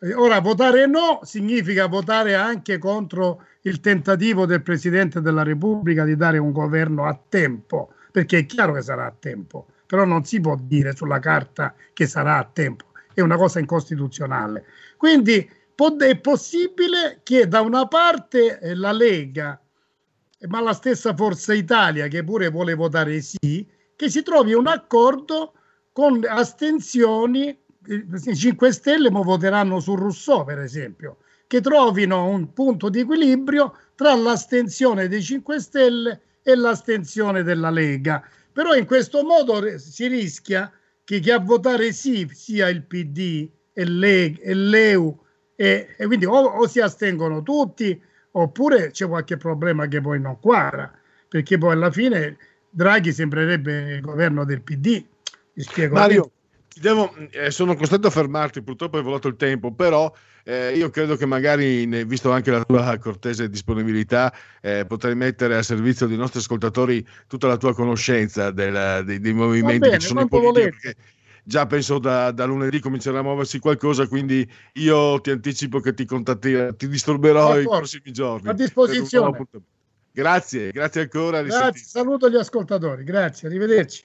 Eh, ora, votare no significa votare anche contro il tentativo del Presidente della Repubblica di dare un governo a tempo, perché è chiaro che sarà a tempo però non si può dire sulla carta che sarà a tempo, è una cosa incostituzionale. Quindi è possibile che da una parte eh, la Lega, ma la stessa Forza Italia che pure vuole votare sì, che si trovi un accordo con astensioni, i 5 Stelle ma voteranno su Rousseau per esempio, che trovino un punto di equilibrio tra l'astensione dei 5 Stelle e l'astensione della Lega però in questo modo si rischia che chi a votare sì sia il PD e, l'E, e l'EU e, e quindi o, o, si astengono tutti oppure c'è qualche problema che poi non quadra perché poi alla fine Draghi sembrerebbe il governo del PD. Vi spiego. Mario, devo, eh, sono costretto a fermarti, purtroppo è volato il tempo, però eh, io credo che magari, visto anche la tua cortese disponibilità, eh, potrei mettere a servizio dei nostri ascoltatori tutta la tua conoscenza del- dei, dei movimenti bene, che ci sono in politica. Già penso da, da lunedì comincerà a muoversi qualcosa, quindi io ti anticipo che ti, contatti- ti disturberò i D'accordo. prossimi giorni. A disposizione. Grazie, grazie ancora. Grazie, saluto gli ascoltatori, grazie, arrivederci.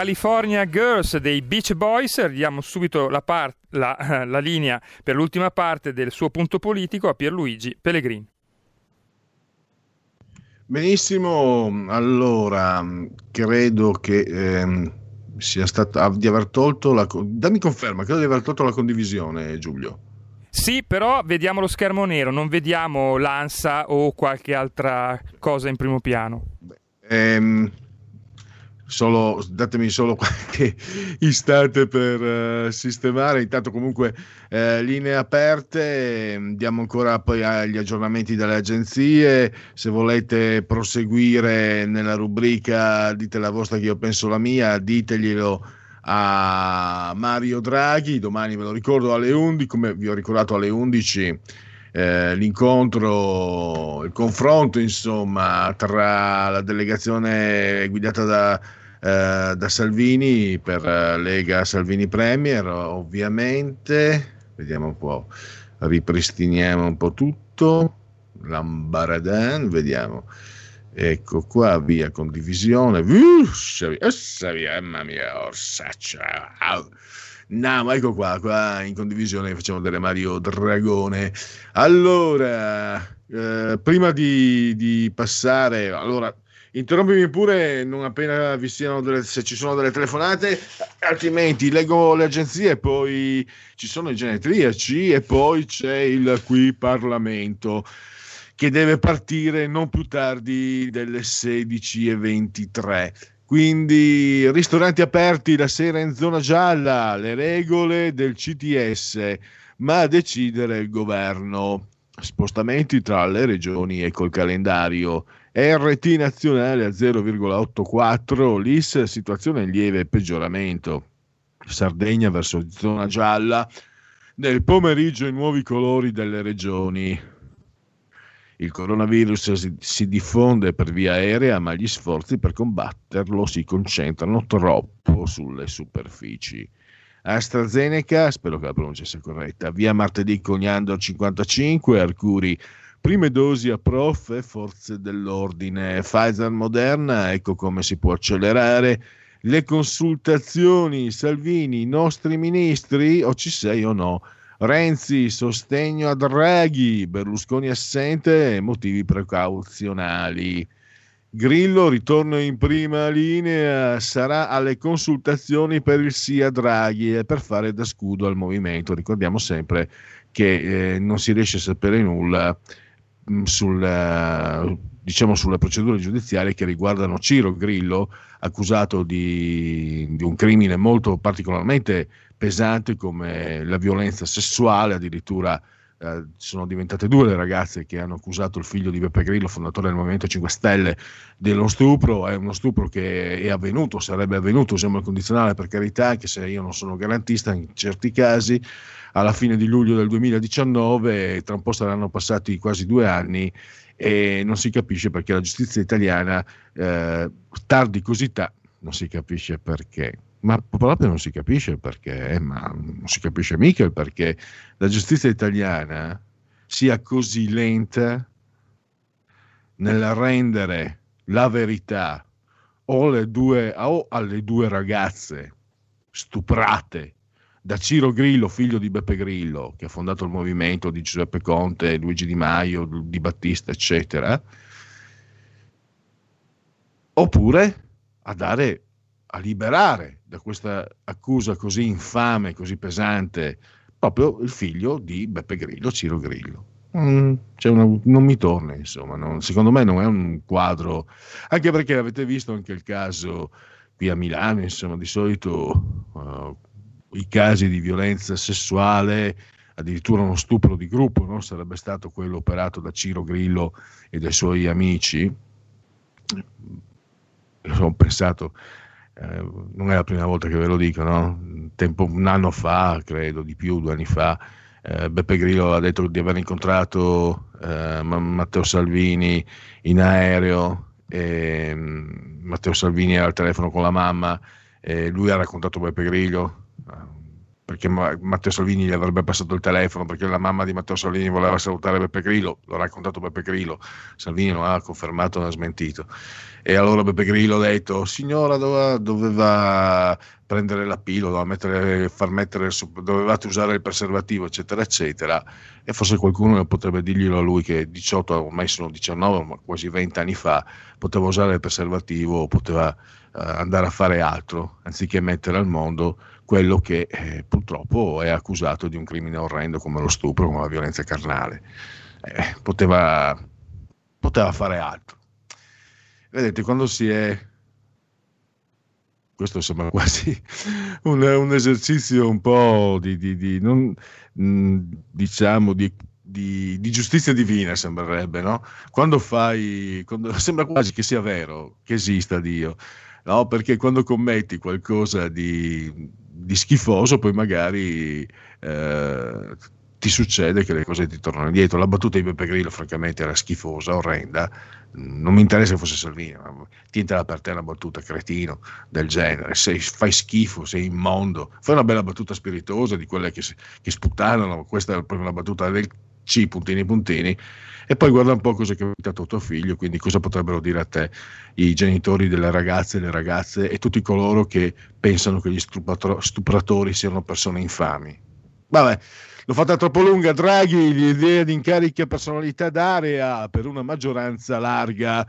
California Girls dei Beach Boys, diamo subito la, par- la- la linea per l'ultima parte del suo punto politico a Pierluigi Pellegrini. Benissimo, allora credo che ehm, sia stata di aver tolto la dammi conferma, credo di aver tolto la condivisione, Giulio. Sì, però vediamo lo schermo nero, non vediamo l'ANSA o qualche altra cosa in primo piano. Ehm, solo, datemi solo qualche istante per eh, sistemare. Intanto, comunque, eh, linee aperte. Diamo ancora poi agli aggiornamenti dalle agenzie. Se volete proseguire nella rubrica, dite la vostra, che io penso la mia, diteglielo a Mario Draghi. Domani ve lo ricordo alle 11, come vi ho ricordato alle 11 eh, l'incontro, il confronto insomma tra la delegazione guidata da, eh, da Salvini per eh, Lega Salvini Premier ovviamente vediamo un po' ripristiniamo un po' tutto l'ambaradan vediamo ecco qua via condivisione via, mamma mia orsaccia. No, ma ecco qua, qua in condivisione facciamo delle Mario Dragone. Allora, eh, prima di, di, passare, allora, interrompimi pure non appena vi siano delle, se ci sono delle telefonate, altrimenti leggo le agenzie, poi ci sono i genetriaci e poi c'è il qui Parlamento che deve partire non più tardi delle 16.23. Quindi ristoranti aperti la sera in zona gialla, le regole del CTS, ma a decidere il governo. Spostamenti tra le regioni e col calendario. RT nazionale a 0,84, l'IS situazione in lieve peggioramento. Sardegna verso zona gialla. Nel pomeriggio i nuovi colori delle regioni. Il coronavirus si, si, diffonde per via aerea, ma gli sforzi per combatterlo si concentrano troppo sulle superfici. AstraZeneca, spero che la pronuncia sia corretta, via martedì Cognando 55, Arcuri, prime dosi a prof e forze dell'ordine. Pfizer Moderna, ecco come si può accelerare. Le consultazioni, Salvini, i nostri ministri, o ci sei o no? Renzi, sostegno a Draghi, Berlusconi assente, motivi precauzionali. Grillo, ritorno in prima linea, sarà alle consultazioni per il sì a Draghi e per fare da scudo al movimento. Ricordiamo sempre che eh, non si riesce a sapere nulla sul, diciamo, sulle procedure giudiziarie che riguardano Ciro Grillo, accusato di, di un crimine molto particolarmente pesante come la violenza sessuale, addirittura eh, sono diventate due le ragazze che hanno accusato il figlio di Beppe Grillo, fondatore del Movimento 5 Stelle, dello stupro, è uno stupro che è avvenuto, sarebbe avvenuto, usiamo il condizionale per carità, anche se io non sono garantista in certi casi, alla fine di luglio del 2019, tra un po' saranno passati quasi due anni e non si capisce perché la giustizia italiana eh, tardi così tanto, non si capisce perché. Ma proprio non si capisce perché, ma non si capisce mica il perché la giustizia italiana sia così lenta nel rendere la verità o, due, o alle due ragazze stuprate da Ciro Grillo, figlio di Beppe Grillo, che ha fondato il movimento di Giuseppe Conte, Luigi Di Maio, Di Battista, eccetera, oppure a dare a liberare da questa accusa così infame, così pesante, proprio il figlio di Beppe Grillo, Ciro Grillo. Mm, una, non mi torna, insomma, non, secondo me non è un quadro, anche perché avete visto anche il caso qui a Milano, insomma, di solito uh, i casi di violenza sessuale, addirittura uno stupro di gruppo, no? sarebbe stato quello operato da Ciro Grillo e dai suoi amici. Ho pensato, eh, non è la prima volta che ve lo dico, no? Tempo, un anno fa, credo, di più, due anni fa, eh, Beppe Grillo ha detto di aver incontrato eh, Matteo Salvini in aereo, e, um, Matteo Salvini era al telefono con la mamma, e lui ha raccontato Beppe Grillo, perché Matteo Salvini gli avrebbe passato il telefono perché la mamma di Matteo Salvini voleva salutare Beppe Grillo, l'ha raccontato Beppe Grillo, Salvini non ha confermato, non ha smentito. E allora Beppe Grillo ha detto, signora doveva, doveva prendere la pillola, mettere, far mettere, dovevate usare il preservativo, eccetera, eccetera. E forse qualcuno potrebbe dirglielo a lui che 18, ormai sono 19, ma quasi 20 anni fa, poteva usare il preservativo, poteva eh, andare a fare altro, anziché mettere al mondo quello che eh, purtroppo è accusato di un crimine orrendo come lo stupro, come la violenza carnale. Eh, poteva, poteva fare altro. Vedete, quando si è questo sembra quasi un, un, esercizio un po' di, di, di non, mh, diciamo di, di, giustizia divina sembrerebbe no? quando fai quando, sembra quasi che sia vero che esista Dio no? perché quando commetti qualcosa di, di schifoso, poi magari eh, ti succede che le cose ti tornano indietro. La battuta di Beppe Grillo, francamente, era schifosa, orrenda. Non mi interessa che fosse Salvini, ma tientela per te una battuta cretino del genere. Sei, fai schifo, sei immondo. Fai una bella battuta spiritosa di quelle che, che sputtanano. Questa è proprio una battuta del C, puntini, puntini, e poi guarda un po' cosa è capitato a tuo figlio, quindi cosa potrebbero dire a te i genitori delle ragazze, le ragazze e tutti coloro che pensano che gli stupratori siano persone infami. Vabbè, l'ho fatta troppo lunga, Draghi, l'idea di incarichi a personalità d'area per una maggioranza larga,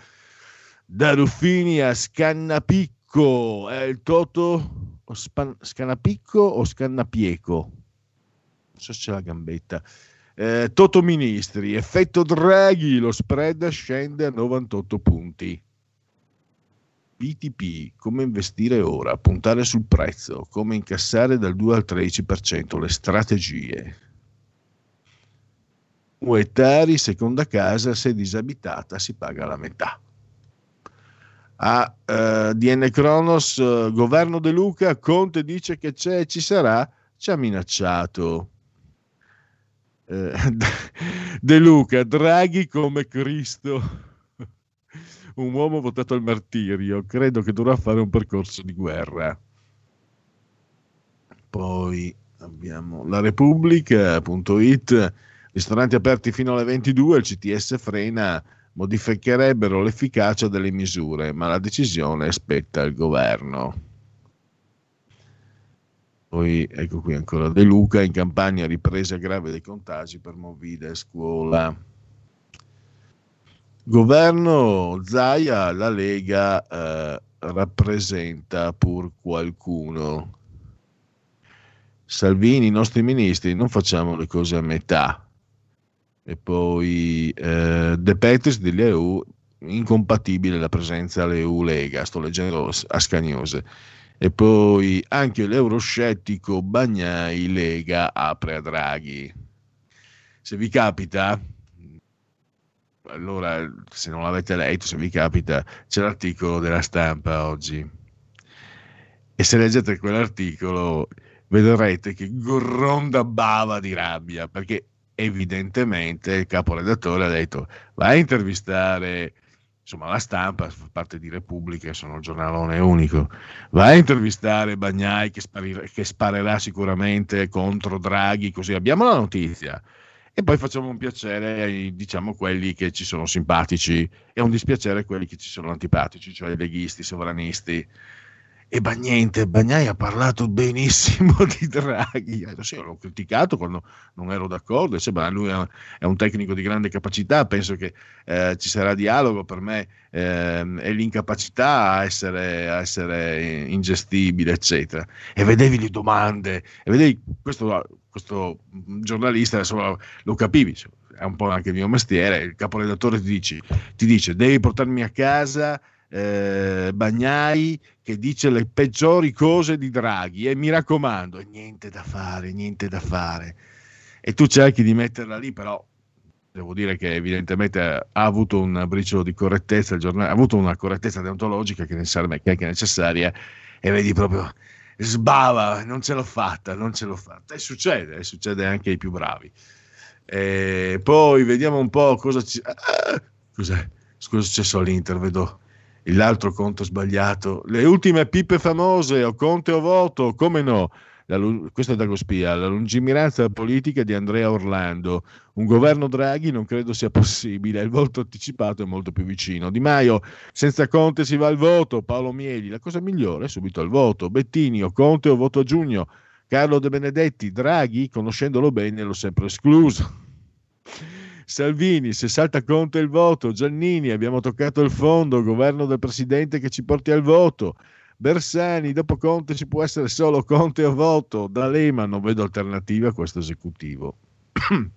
da Ruffini a Scannapicco, è il Toto o span, Scannapicco o Scannapieco? Non so se c'è la gambetta. Eh, Toto Ministri, effetto Draghi, lo spread scende a 98 punti. BTP, come investire ora, puntare sul prezzo, come incassare dal 2 al 13%, le strategie. Uetari, seconda casa, se disabitata si paga la metà. A uh, DN Cronos, uh, governo De Luca, Conte dice che c'è e ci sarà, ci ha minacciato. Uh, De Luca, Draghi come Cristo un uomo votato al martirio, credo che dovrà fare un percorso di guerra. Poi abbiamo la Repubblica.it, ristoranti aperti fino alle 22, il CTS frena, modificherebbero l'efficacia delle misure, ma la decisione spetta al governo. Poi ecco qui ancora De Luca, in campagna ripresa grave dei contagi per Movida e scuola. Governo Zaia, la Lega eh, rappresenta pur qualcuno. Salvini, i nostri ministri, non facciamo le cose a metà. E poi eh, De Petris dell'EU, incompatibile la presenza all'EU Lega, sto leggendo a scagnose. E poi anche l'euroscettico Bagnai Lega apre a Draghi. Se vi capita, allora se non l'avete letto, se vi capita, c'è l'articolo della stampa oggi. E se leggete quell'articolo vedrete che gronda bava di rabbia, perché evidentemente il caporedattore ha detto vai a intervistare insomma la stampa fa parte di Repubblica sono un giornalone unico. Vai a intervistare Bagnai che, sparirà, che sparerà sicuramente contro Draghi così abbiamo la notizia. E poi facciamo un piacere ai diciamo quelli che ci sono simpatici. E un dispiacere a quelli che ci sono antipatici, cioè i leghisti, i sovranisti. E Bagnente, Bagnai ha parlato benissimo di Draghi. Eh, sì, l'ho criticato quando non ero d'accordo. Cioè, lui è un tecnico di grande capacità, penso che eh, ci sarà dialogo. Per me eh, è l'incapacità a essere, a essere, ingestibile, eccetera. E vedevi le domande, e vedevi questo, questo giornalista, insomma, lo capivi. È un po' anche il mio mestiere. Il caporedattore ti dice, ti dice devi portarmi a casa eh, Bagnai che dice le peggiori cose di Draghi e mi raccomando, niente da fare, niente da fare. E tu cerchi di metterla lì, però devo dire che evidentemente ha avuto un briciolo di correttezza, il giornale, ha avuto una correttezza deontologica che, che è necessaria e vedi proprio sbava, non ce l'ho fatta, non ce l'ho fatta. E succede, e succede anche ai più bravi. E poi vediamo un po' cosa ci... Ah, cos'è? Scusa, c'è solo all'Inter, vedo l'altro conto sbagliato. Le ultime pippe famose, o Conte o voto, come no? La, questo è da Gospia, la lungimiranza politica di Andrea Orlando. Un governo Draghi non credo sia possibile, il voto anticipato è molto più vicino. Di Maio, senza Conte si va al voto. Paolo Mieli, la cosa migliore è subito al voto. Bettini, o Conte o voto a giugno. Carlo De Benedetti, Draghi, conoscendolo bene, l'ho sempre escluso. Salvini, se salta Conte il voto, Giannini, abbiamo toccato il fondo, governo del presidente che ci porti al voto. Bersani, dopo Conte ci può essere solo Conte a voto. Da Lema non vedo alternativa a questo esecutivo.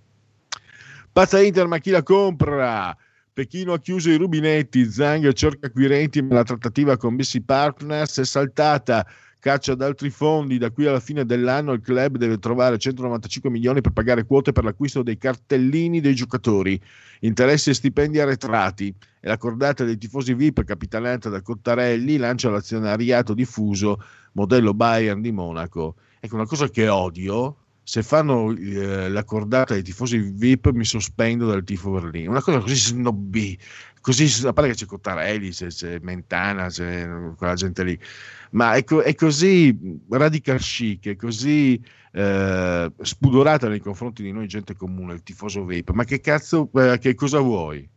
Pazza Inter, ma chi la compra? Pechino ha chiuso i rubinetti, Zang cerca acquirenti, ma la trattativa con BC Partners è saltata caccia ad altri fondi. Da qui alla fine dell'anno il club deve trovare 195 milioni per pagare quote per l'acquisto dei cartellini dei giocatori, interessi e stipendi arretrati. E la cordata dei tifosi VIP, capitanata da Cottarelli, lancia l'azionariato diffuso modello Bayern di Monaco. Ecco, una cosa che odio, se fanno eh, la cordata ai tifosi VIP mi sospendo dal tifo Berlino. Una cosa così snobbi, così, a parte che c'è Cottarelli, c'è, c'è Mentana, c'è quella gente lì, ma è, co- è così radical chic, è così eh, spudorata nei confronti di noi gente comune, il tifoso VIP. Ma che cazzo, eh, che cosa vuoi?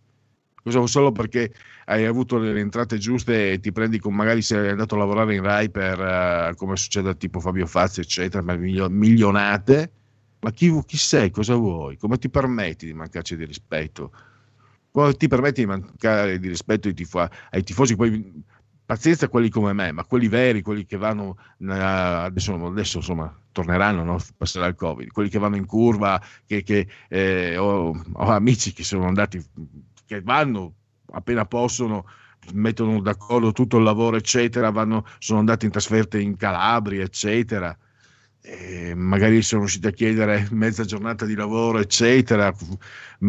Cosa vuoi? Solo perché hai avuto le entrate giuste e ti prendi con magari sei andato a lavorare in Rai per uh, come succede a tipo Fabio Fazio eccetera ma milionate. Ma chi, chi, sei? Cosa vuoi? Come ti permetti di mancarci di rispetto ti permetti di mancare di rispetto ai, tifo- ai tifosi poi pazienza quelli come me ma quelli veri quelli che vanno adesso, adesso insomma torneranno no? passerà il covid quelli che vanno in curva che, che eh, ho, ho amici che sono andati che vanno appena possono mettono d'accordo tutto il lavoro, eccetera, vanno, sono andati in trasferte in Calabria, eccetera. E magari sono riusciti a chiedere mezza giornata di lavoro, eccetera,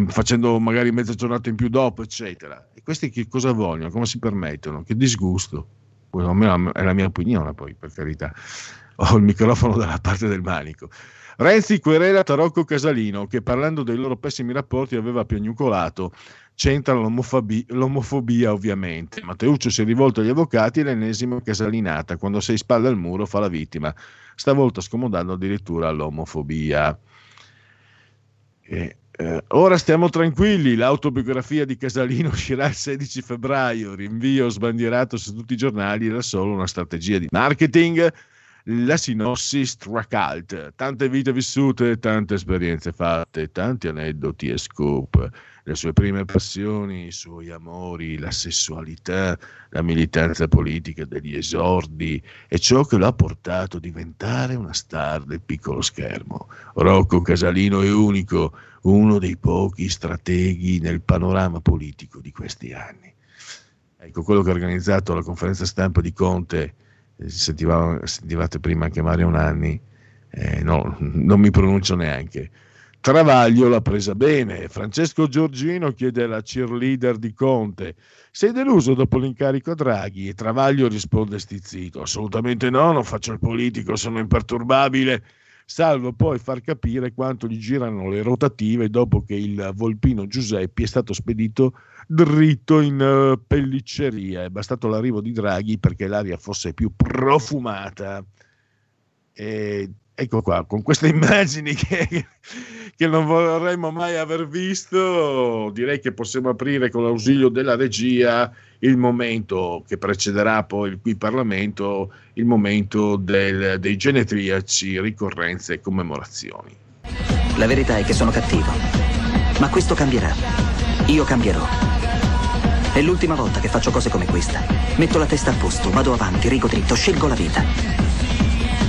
facendo magari mezza giornata in più dopo, eccetera. E questi che cosa vogliono? Come si permettono? Che disgusto. È la mia opinione, poi, per carità. Ho il microfono dalla parte del manico. Renzi querela Tarocco Casalino, che parlando dei loro pessimi rapporti aveva piagnucolato c'entra l'omofobia, l'omofobia ovviamente. Matteuccio si è rivolto agli avvocati e l'ennesima casalinata, quando sei spalla al muro fa la vittima, stavolta scomodando addirittura l'omofobia. E, eh, ora stiamo tranquilli, l'autobiografia di Casalino uscirà il 16 febbraio, rinvio sbandierato su tutti i giornali, era solo una strategia di marketing la sinossi stracalt, tante vite vissute, tante esperienze fatte, tanti aneddoti e scoop le sue prime passioni, i suoi amori, la sessualità, la militanza politica degli esordi e ciò che l'ha portato a diventare una star del piccolo schermo. Rocco Casalino è unico, uno dei pochi strateghi nel panorama politico di questi anni. Ecco, quello che ha organizzato la conferenza stampa di Conte, eh, sentivate prima anche Mario Nanni, eh, no, non mi pronuncio neanche Travaglio l'ha presa bene. Francesco Giorgino chiede alla cheerleader di Conte: Sei deluso dopo l'incarico a Draghi? E Travaglio risponde stizzito: Assolutamente no, non faccio il politico, sono imperturbabile. Salvo poi far capire quanto gli girano le rotative dopo che il Volpino Giuseppi è stato spedito dritto in uh, pellicceria. È bastato l'arrivo di Draghi perché l'aria fosse più profumata. E ecco qua, con queste immagini che, che, non vorremmo mai aver visto, direi che possiamo aprire con l'ausilio della regia il momento che precederà poi qui Parlamento, il momento del, dei genetriaci, ricorrenze e commemorazioni. La verità è che sono cattivo, ma questo cambierà. Io cambierò. È l'ultima volta che faccio cose come questa. Metto la testa a posto, vado avanti, rigo dritto, scelgo la vita.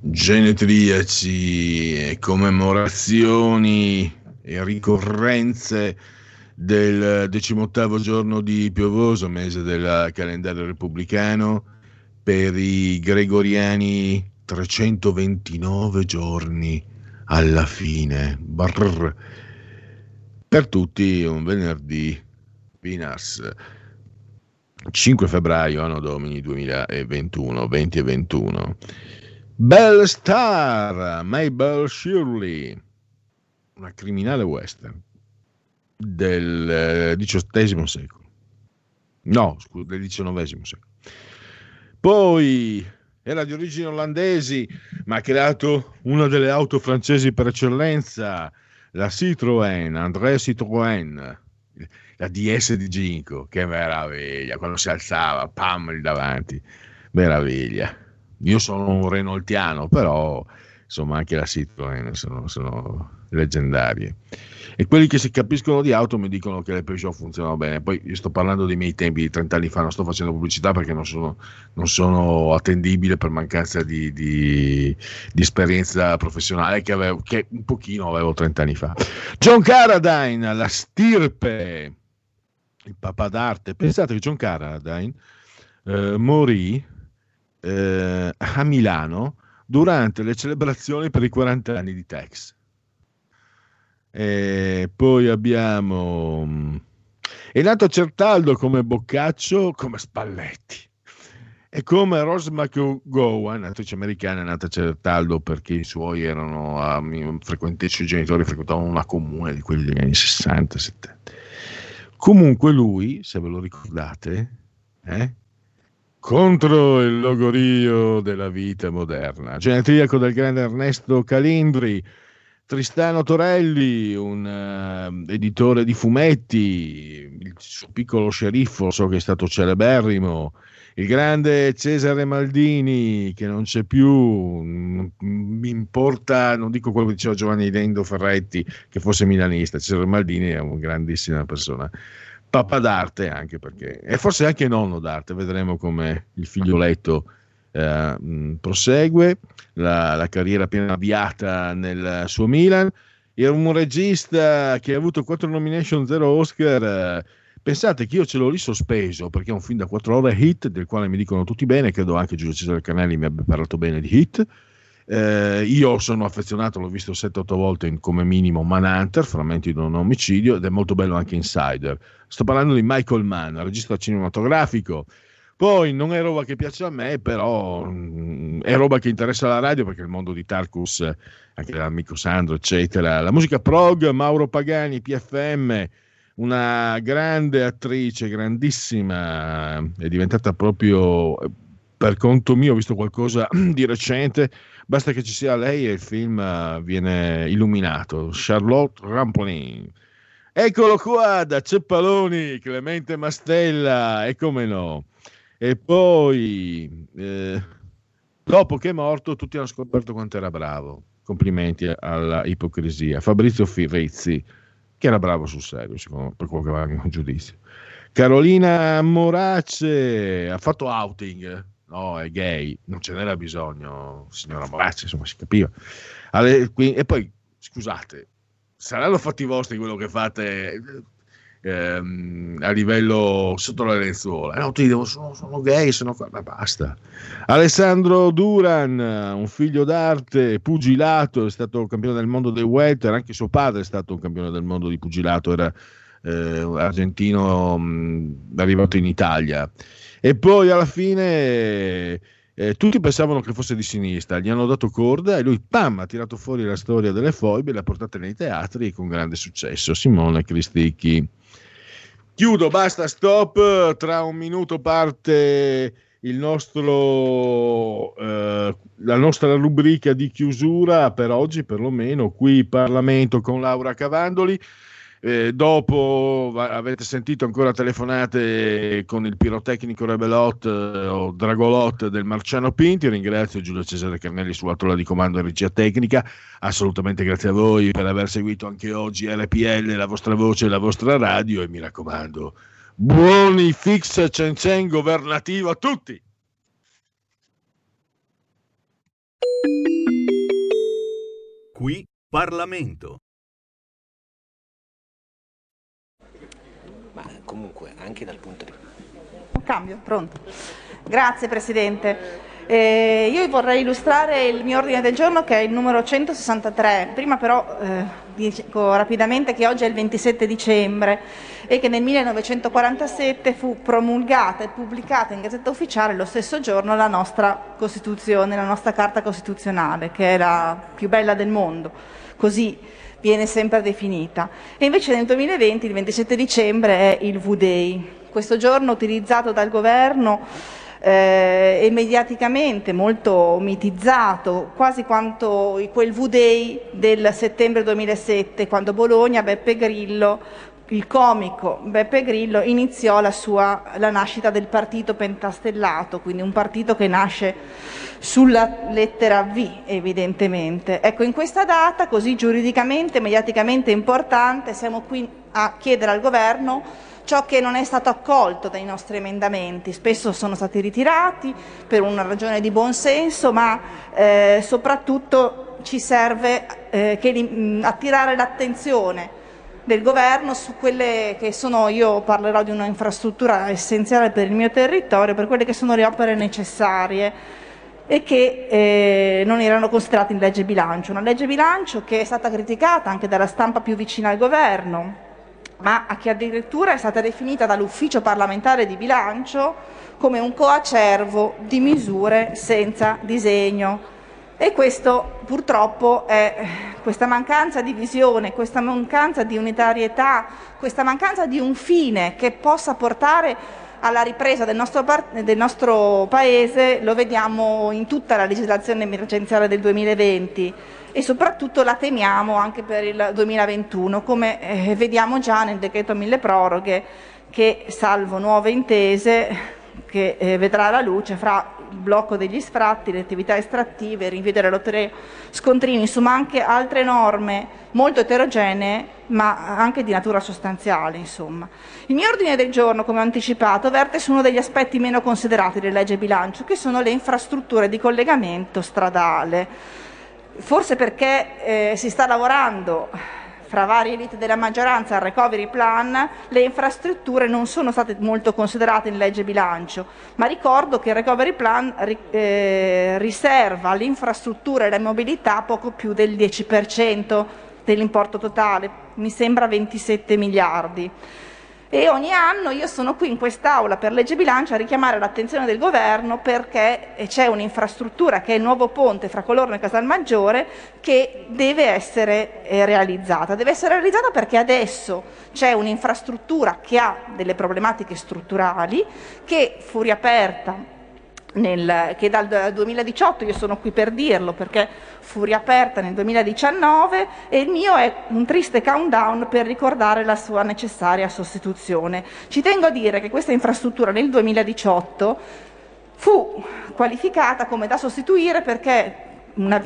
genetriaci e commemorazioni e ricorrenze del decimottavo giorno di piovoso, mese del calendario repubblicano, per i gregoriani 329 giorni alla fine. Brrr. Per tutti un venerdì Pinas. 5 febbraio, anno domini 2021, 20 e 21. Belle Star, Mabel Shirley, una criminale western del XVIII secolo. No, scusa, del XIX secolo. Poi era di origini olandesi, ma ha creato una delle auto francesi per eccellenza, la Citroën, André Citroën, la DS di Ginko, che meraviglia, quando si alzava, pam, lì davanti, meraviglia io sono un renoltiano, però insomma anche la Citroën sono, sono leggendarie. E quelli che si capiscono di auto mi dicono che le Peugeot funzionano bene. Poi io sto parlando dei miei tempi di 30 anni fa, non sto facendo pubblicità perché non sono, non sono attendibile per mancanza di, di, di esperienza professionale che, avevo, che un pochino avevo 30 anni fa. John Carradine, la stirpe, il papà d'arte. Pensate che John Carradine eh, morì eh, a Milano durante le celebrazioni per i 40 anni di Tex. E poi abbiamo... mm, È nato a Certaldo come Boccaccio, come Spalletti. E come Rose McGowan, attrice americana, è nata Certaldo perché i suoi erano frequenti, i suoi genitori frequentavano una comune di quelli degli anni 60, 70. Comunque lui, se ve lo ricordate, eh, contro il logorio della vita moderna, genetriaco del grande Ernesto Calindri, Tristano Torelli, un eh, editore di fumetti, il suo piccolo sceriffo, so che è stato celeberrimo, il grande Cesare Maldini che non c'è più, mi importa, non dico quello che diceva Giovanni Dendo Ferretti che fosse milanista, Cesare Maldini è una grandissima persona, papà d'arte anche perché, e forse anche nonno d'arte, vedremo come il figlioletto eh, prosegue la, la carriera appena avviata nel suo Milan. Era un regista che ha avuto 4 nomination, 0 Oscar. eh, pensate che io ce l'ho lì sospeso perché è un film da 4 ore hit, del quale mi dicono tutti bene. Credo anche Giulio Cesare Canelli mi abbia parlato bene di hit. Eh, io sono affezionato, l'ho visto 7-8 volte in- come minimo Manhunter, frammenti di un omicidio, ed è molto bello anche Insider. Sto parlando di Michael Mann, regista cinematografico. Poi non è roba che piace a me, però mm, è roba che interessa la radio perché il mondo di Tarkus, anche l'amico Sandro, eccetera. La musica prog, Mauro Pagani, PFM, una grande attrice, grandissima, è diventata proprio per conto mio, ho visto qualcosa di recente, basta che ci sia lei e il film eh, viene illuminato. Charlotte Rampolin. Eccolo qua da Ceppaloni, Clemente Mastella, e come no. E poi, eh, dopo che è morto, tutti hanno scoperto quanto era bravo. Complimenti alla ipocrisia. Fabrizio Fivezzi, che era bravo sul serio, secondo, per quello che va in giudizio. Carolina Morace ha fatto outing. No, è gay, non ce n'era bisogno, signora Morace, insomma, si capiva. Alle- qui- e poi, scusate, saranno fatti vostri quello che fate ehm, a livello sotto le lenzuola. No, ti dico, sono, sono gay, sono qua, ma basta. Alessandro Duran, un figlio d'arte, pugilato, è stato campione del mondo dei welter, anche suo padre è stato un campione del mondo di pugilato, era eh, argentino mh, arrivato in Italia. E poi alla fine eh, tutti pensavano che fosse di sinistra, gli hanno dato corda e lui, pam, ha tirato fuori la storia delle foibe, l'ha portata nei teatri con grande successo. Simone Cristicchi. Chiudo, basta, stop. Tra un minuto parte nostro, eh, la nostra rubrica di chiusura per oggi, perlomeno qui Parlamento con Laura Cavandoli. Eh, dopo avete sentito ancora telefonate con il pirotecnico Rebelot eh, o Dragolot del Marciano Pinti. Ringrazio Giulio Cesare Carnelli sulla tolla di comando e regia tecnica. Assolutamente grazie a voi per aver seguito anche oggi RPL, la vostra voce, la vostra radio. E mi raccomando, buoni fix cen cen governativo a tutti. Qui Parlamento. Comunque, anche dal punto di Cambio, pronto. Grazie Presidente. Eh, io vorrei illustrare il mio ordine del giorno che è il numero 163. Prima però eh, dico rapidamente che oggi è il 27 dicembre e che nel 1947 fu promulgata e pubblicata in Gazzetta Ufficiale lo stesso giorno la nostra Costituzione, la nostra Carta Costituzionale, che è la più bella del mondo. Così viene sempre definita. E invece nel 2020, il 27 dicembre, è il V-Day, questo giorno utilizzato dal governo eh, e mediaticamente molto mitizzato, quasi quanto quel V-Day del settembre 2007, quando Bologna, Beppe Grillo il comico Beppe Grillo iniziò la, sua, la nascita del partito pentastellato, quindi un partito che nasce sulla lettera V evidentemente. Ecco, in questa data così giuridicamente, mediaticamente importante, siamo qui a chiedere al governo ciò che non è stato accolto dai nostri emendamenti. Spesso sono stati ritirati per una ragione di buonsenso, ma eh, soprattutto ci serve eh, che, attirare l'attenzione del governo su quelle che sono, io parlerò di una infrastruttura essenziale per il mio territorio, per quelle che sono le opere necessarie e che eh, non erano considerate in legge bilancio. Una legge bilancio che è stata criticata anche dalla stampa più vicina al governo, ma che addirittura è stata definita dall'ufficio parlamentare di bilancio come un coacervo di misure senza disegno. E questo purtroppo è questa mancanza di visione, questa mancanza di unitarietà, questa mancanza di un fine che possa portare alla ripresa del nostro, del nostro Paese lo vediamo in tutta la legislazione emergenziale del 2020 e soprattutto la temiamo anche per il 2021, come eh, vediamo già nel decreto mille proroghe che, salvo nuove intese, che eh, vedrà la luce fra blocco degli sfratti, le attività estrattive, rinvio delle lotterie scontrini, insomma anche altre norme molto eterogenee ma anche di natura sostanziale. Insomma. Il mio ordine del giorno, come ho anticipato, verte su uno degli aspetti meno considerati della legge bilancio, che sono le infrastrutture di collegamento stradale. Forse perché eh, si sta lavorando fra varie elite della maggioranza al recovery plan, le infrastrutture non sono state molto considerate in legge bilancio, ma ricordo che il recovery plan eh, riserva all'infrastruttura e alla mobilità poco più del 10% dell'importo totale, mi sembra 27 miliardi e ogni anno io sono qui in quest'Aula per legge bilancio a richiamare l'attenzione del governo perché c'è un'infrastruttura che è il nuovo ponte fra Colorno e Casalmaggiore che deve essere eh, realizzata. Deve essere realizzata perché adesso c'è un'infrastruttura che ha delle problematiche strutturali che fu riaperta nel, che dal 2018, io sono qui per dirlo perché fu riaperta nel 2019 e il mio è un triste countdown per ricordare la sua necessaria sostituzione. Ci tengo a dire che questa infrastruttura nel 2018 fu qualificata come da sostituire perché una,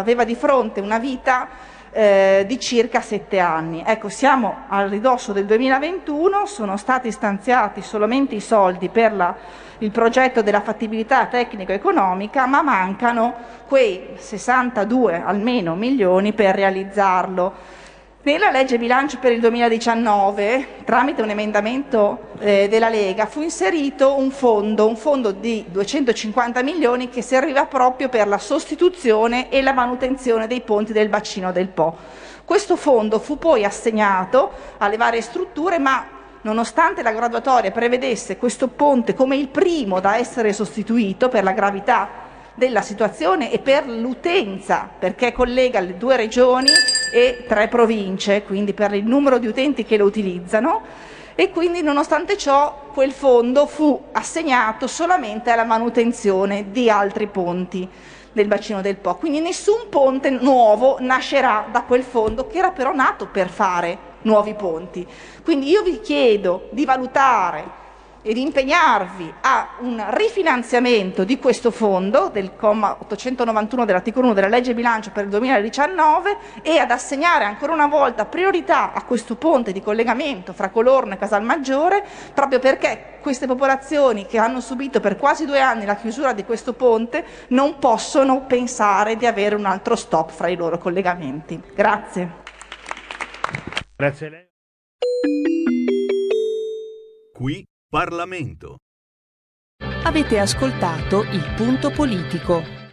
aveva di fronte una vita eh, di circa sette anni. Ecco, siamo al ridosso del 2021, sono stati stanziati solamente i soldi per la, il progetto della fattibilità tecnico-economica, ma mancano quei 62 almeno milioni per realizzarlo. Nella legge bilancio per il 2019, tramite un emendamento eh, della Lega, fu inserito un fondo, un fondo di 250 milioni che serviva proprio per la sostituzione e la manutenzione dei ponti del bacino del Po. Questo fondo fu poi assegnato alle varie strutture, ma nonostante la graduatoria prevedesse questo ponte come il primo da essere sostituito per la gravità della situazione e per l'utenza, perché collega le due regioni e tre province, quindi per il numero di utenti che lo utilizzano e quindi nonostante ciò quel fondo fu assegnato solamente alla manutenzione di altri ponti del bacino del Po. Quindi nessun ponte nuovo nascerà da quel fondo che era però nato per fare nuovi ponti. Quindi io vi chiedo di valutare ed impegnarvi a un rifinanziamento di questo fondo del comma 891 dell'articolo 1 della legge bilancio per il 2019 e ad assegnare ancora una volta priorità a questo ponte di collegamento fra Colorno e Casalmaggiore proprio perché queste popolazioni che hanno subito per quasi due anni la chiusura di questo ponte non possono pensare di avere un altro stop fra i loro collegamenti. Grazie. Grazie. Qui Parlamento. Avete ascoltato il punto politico.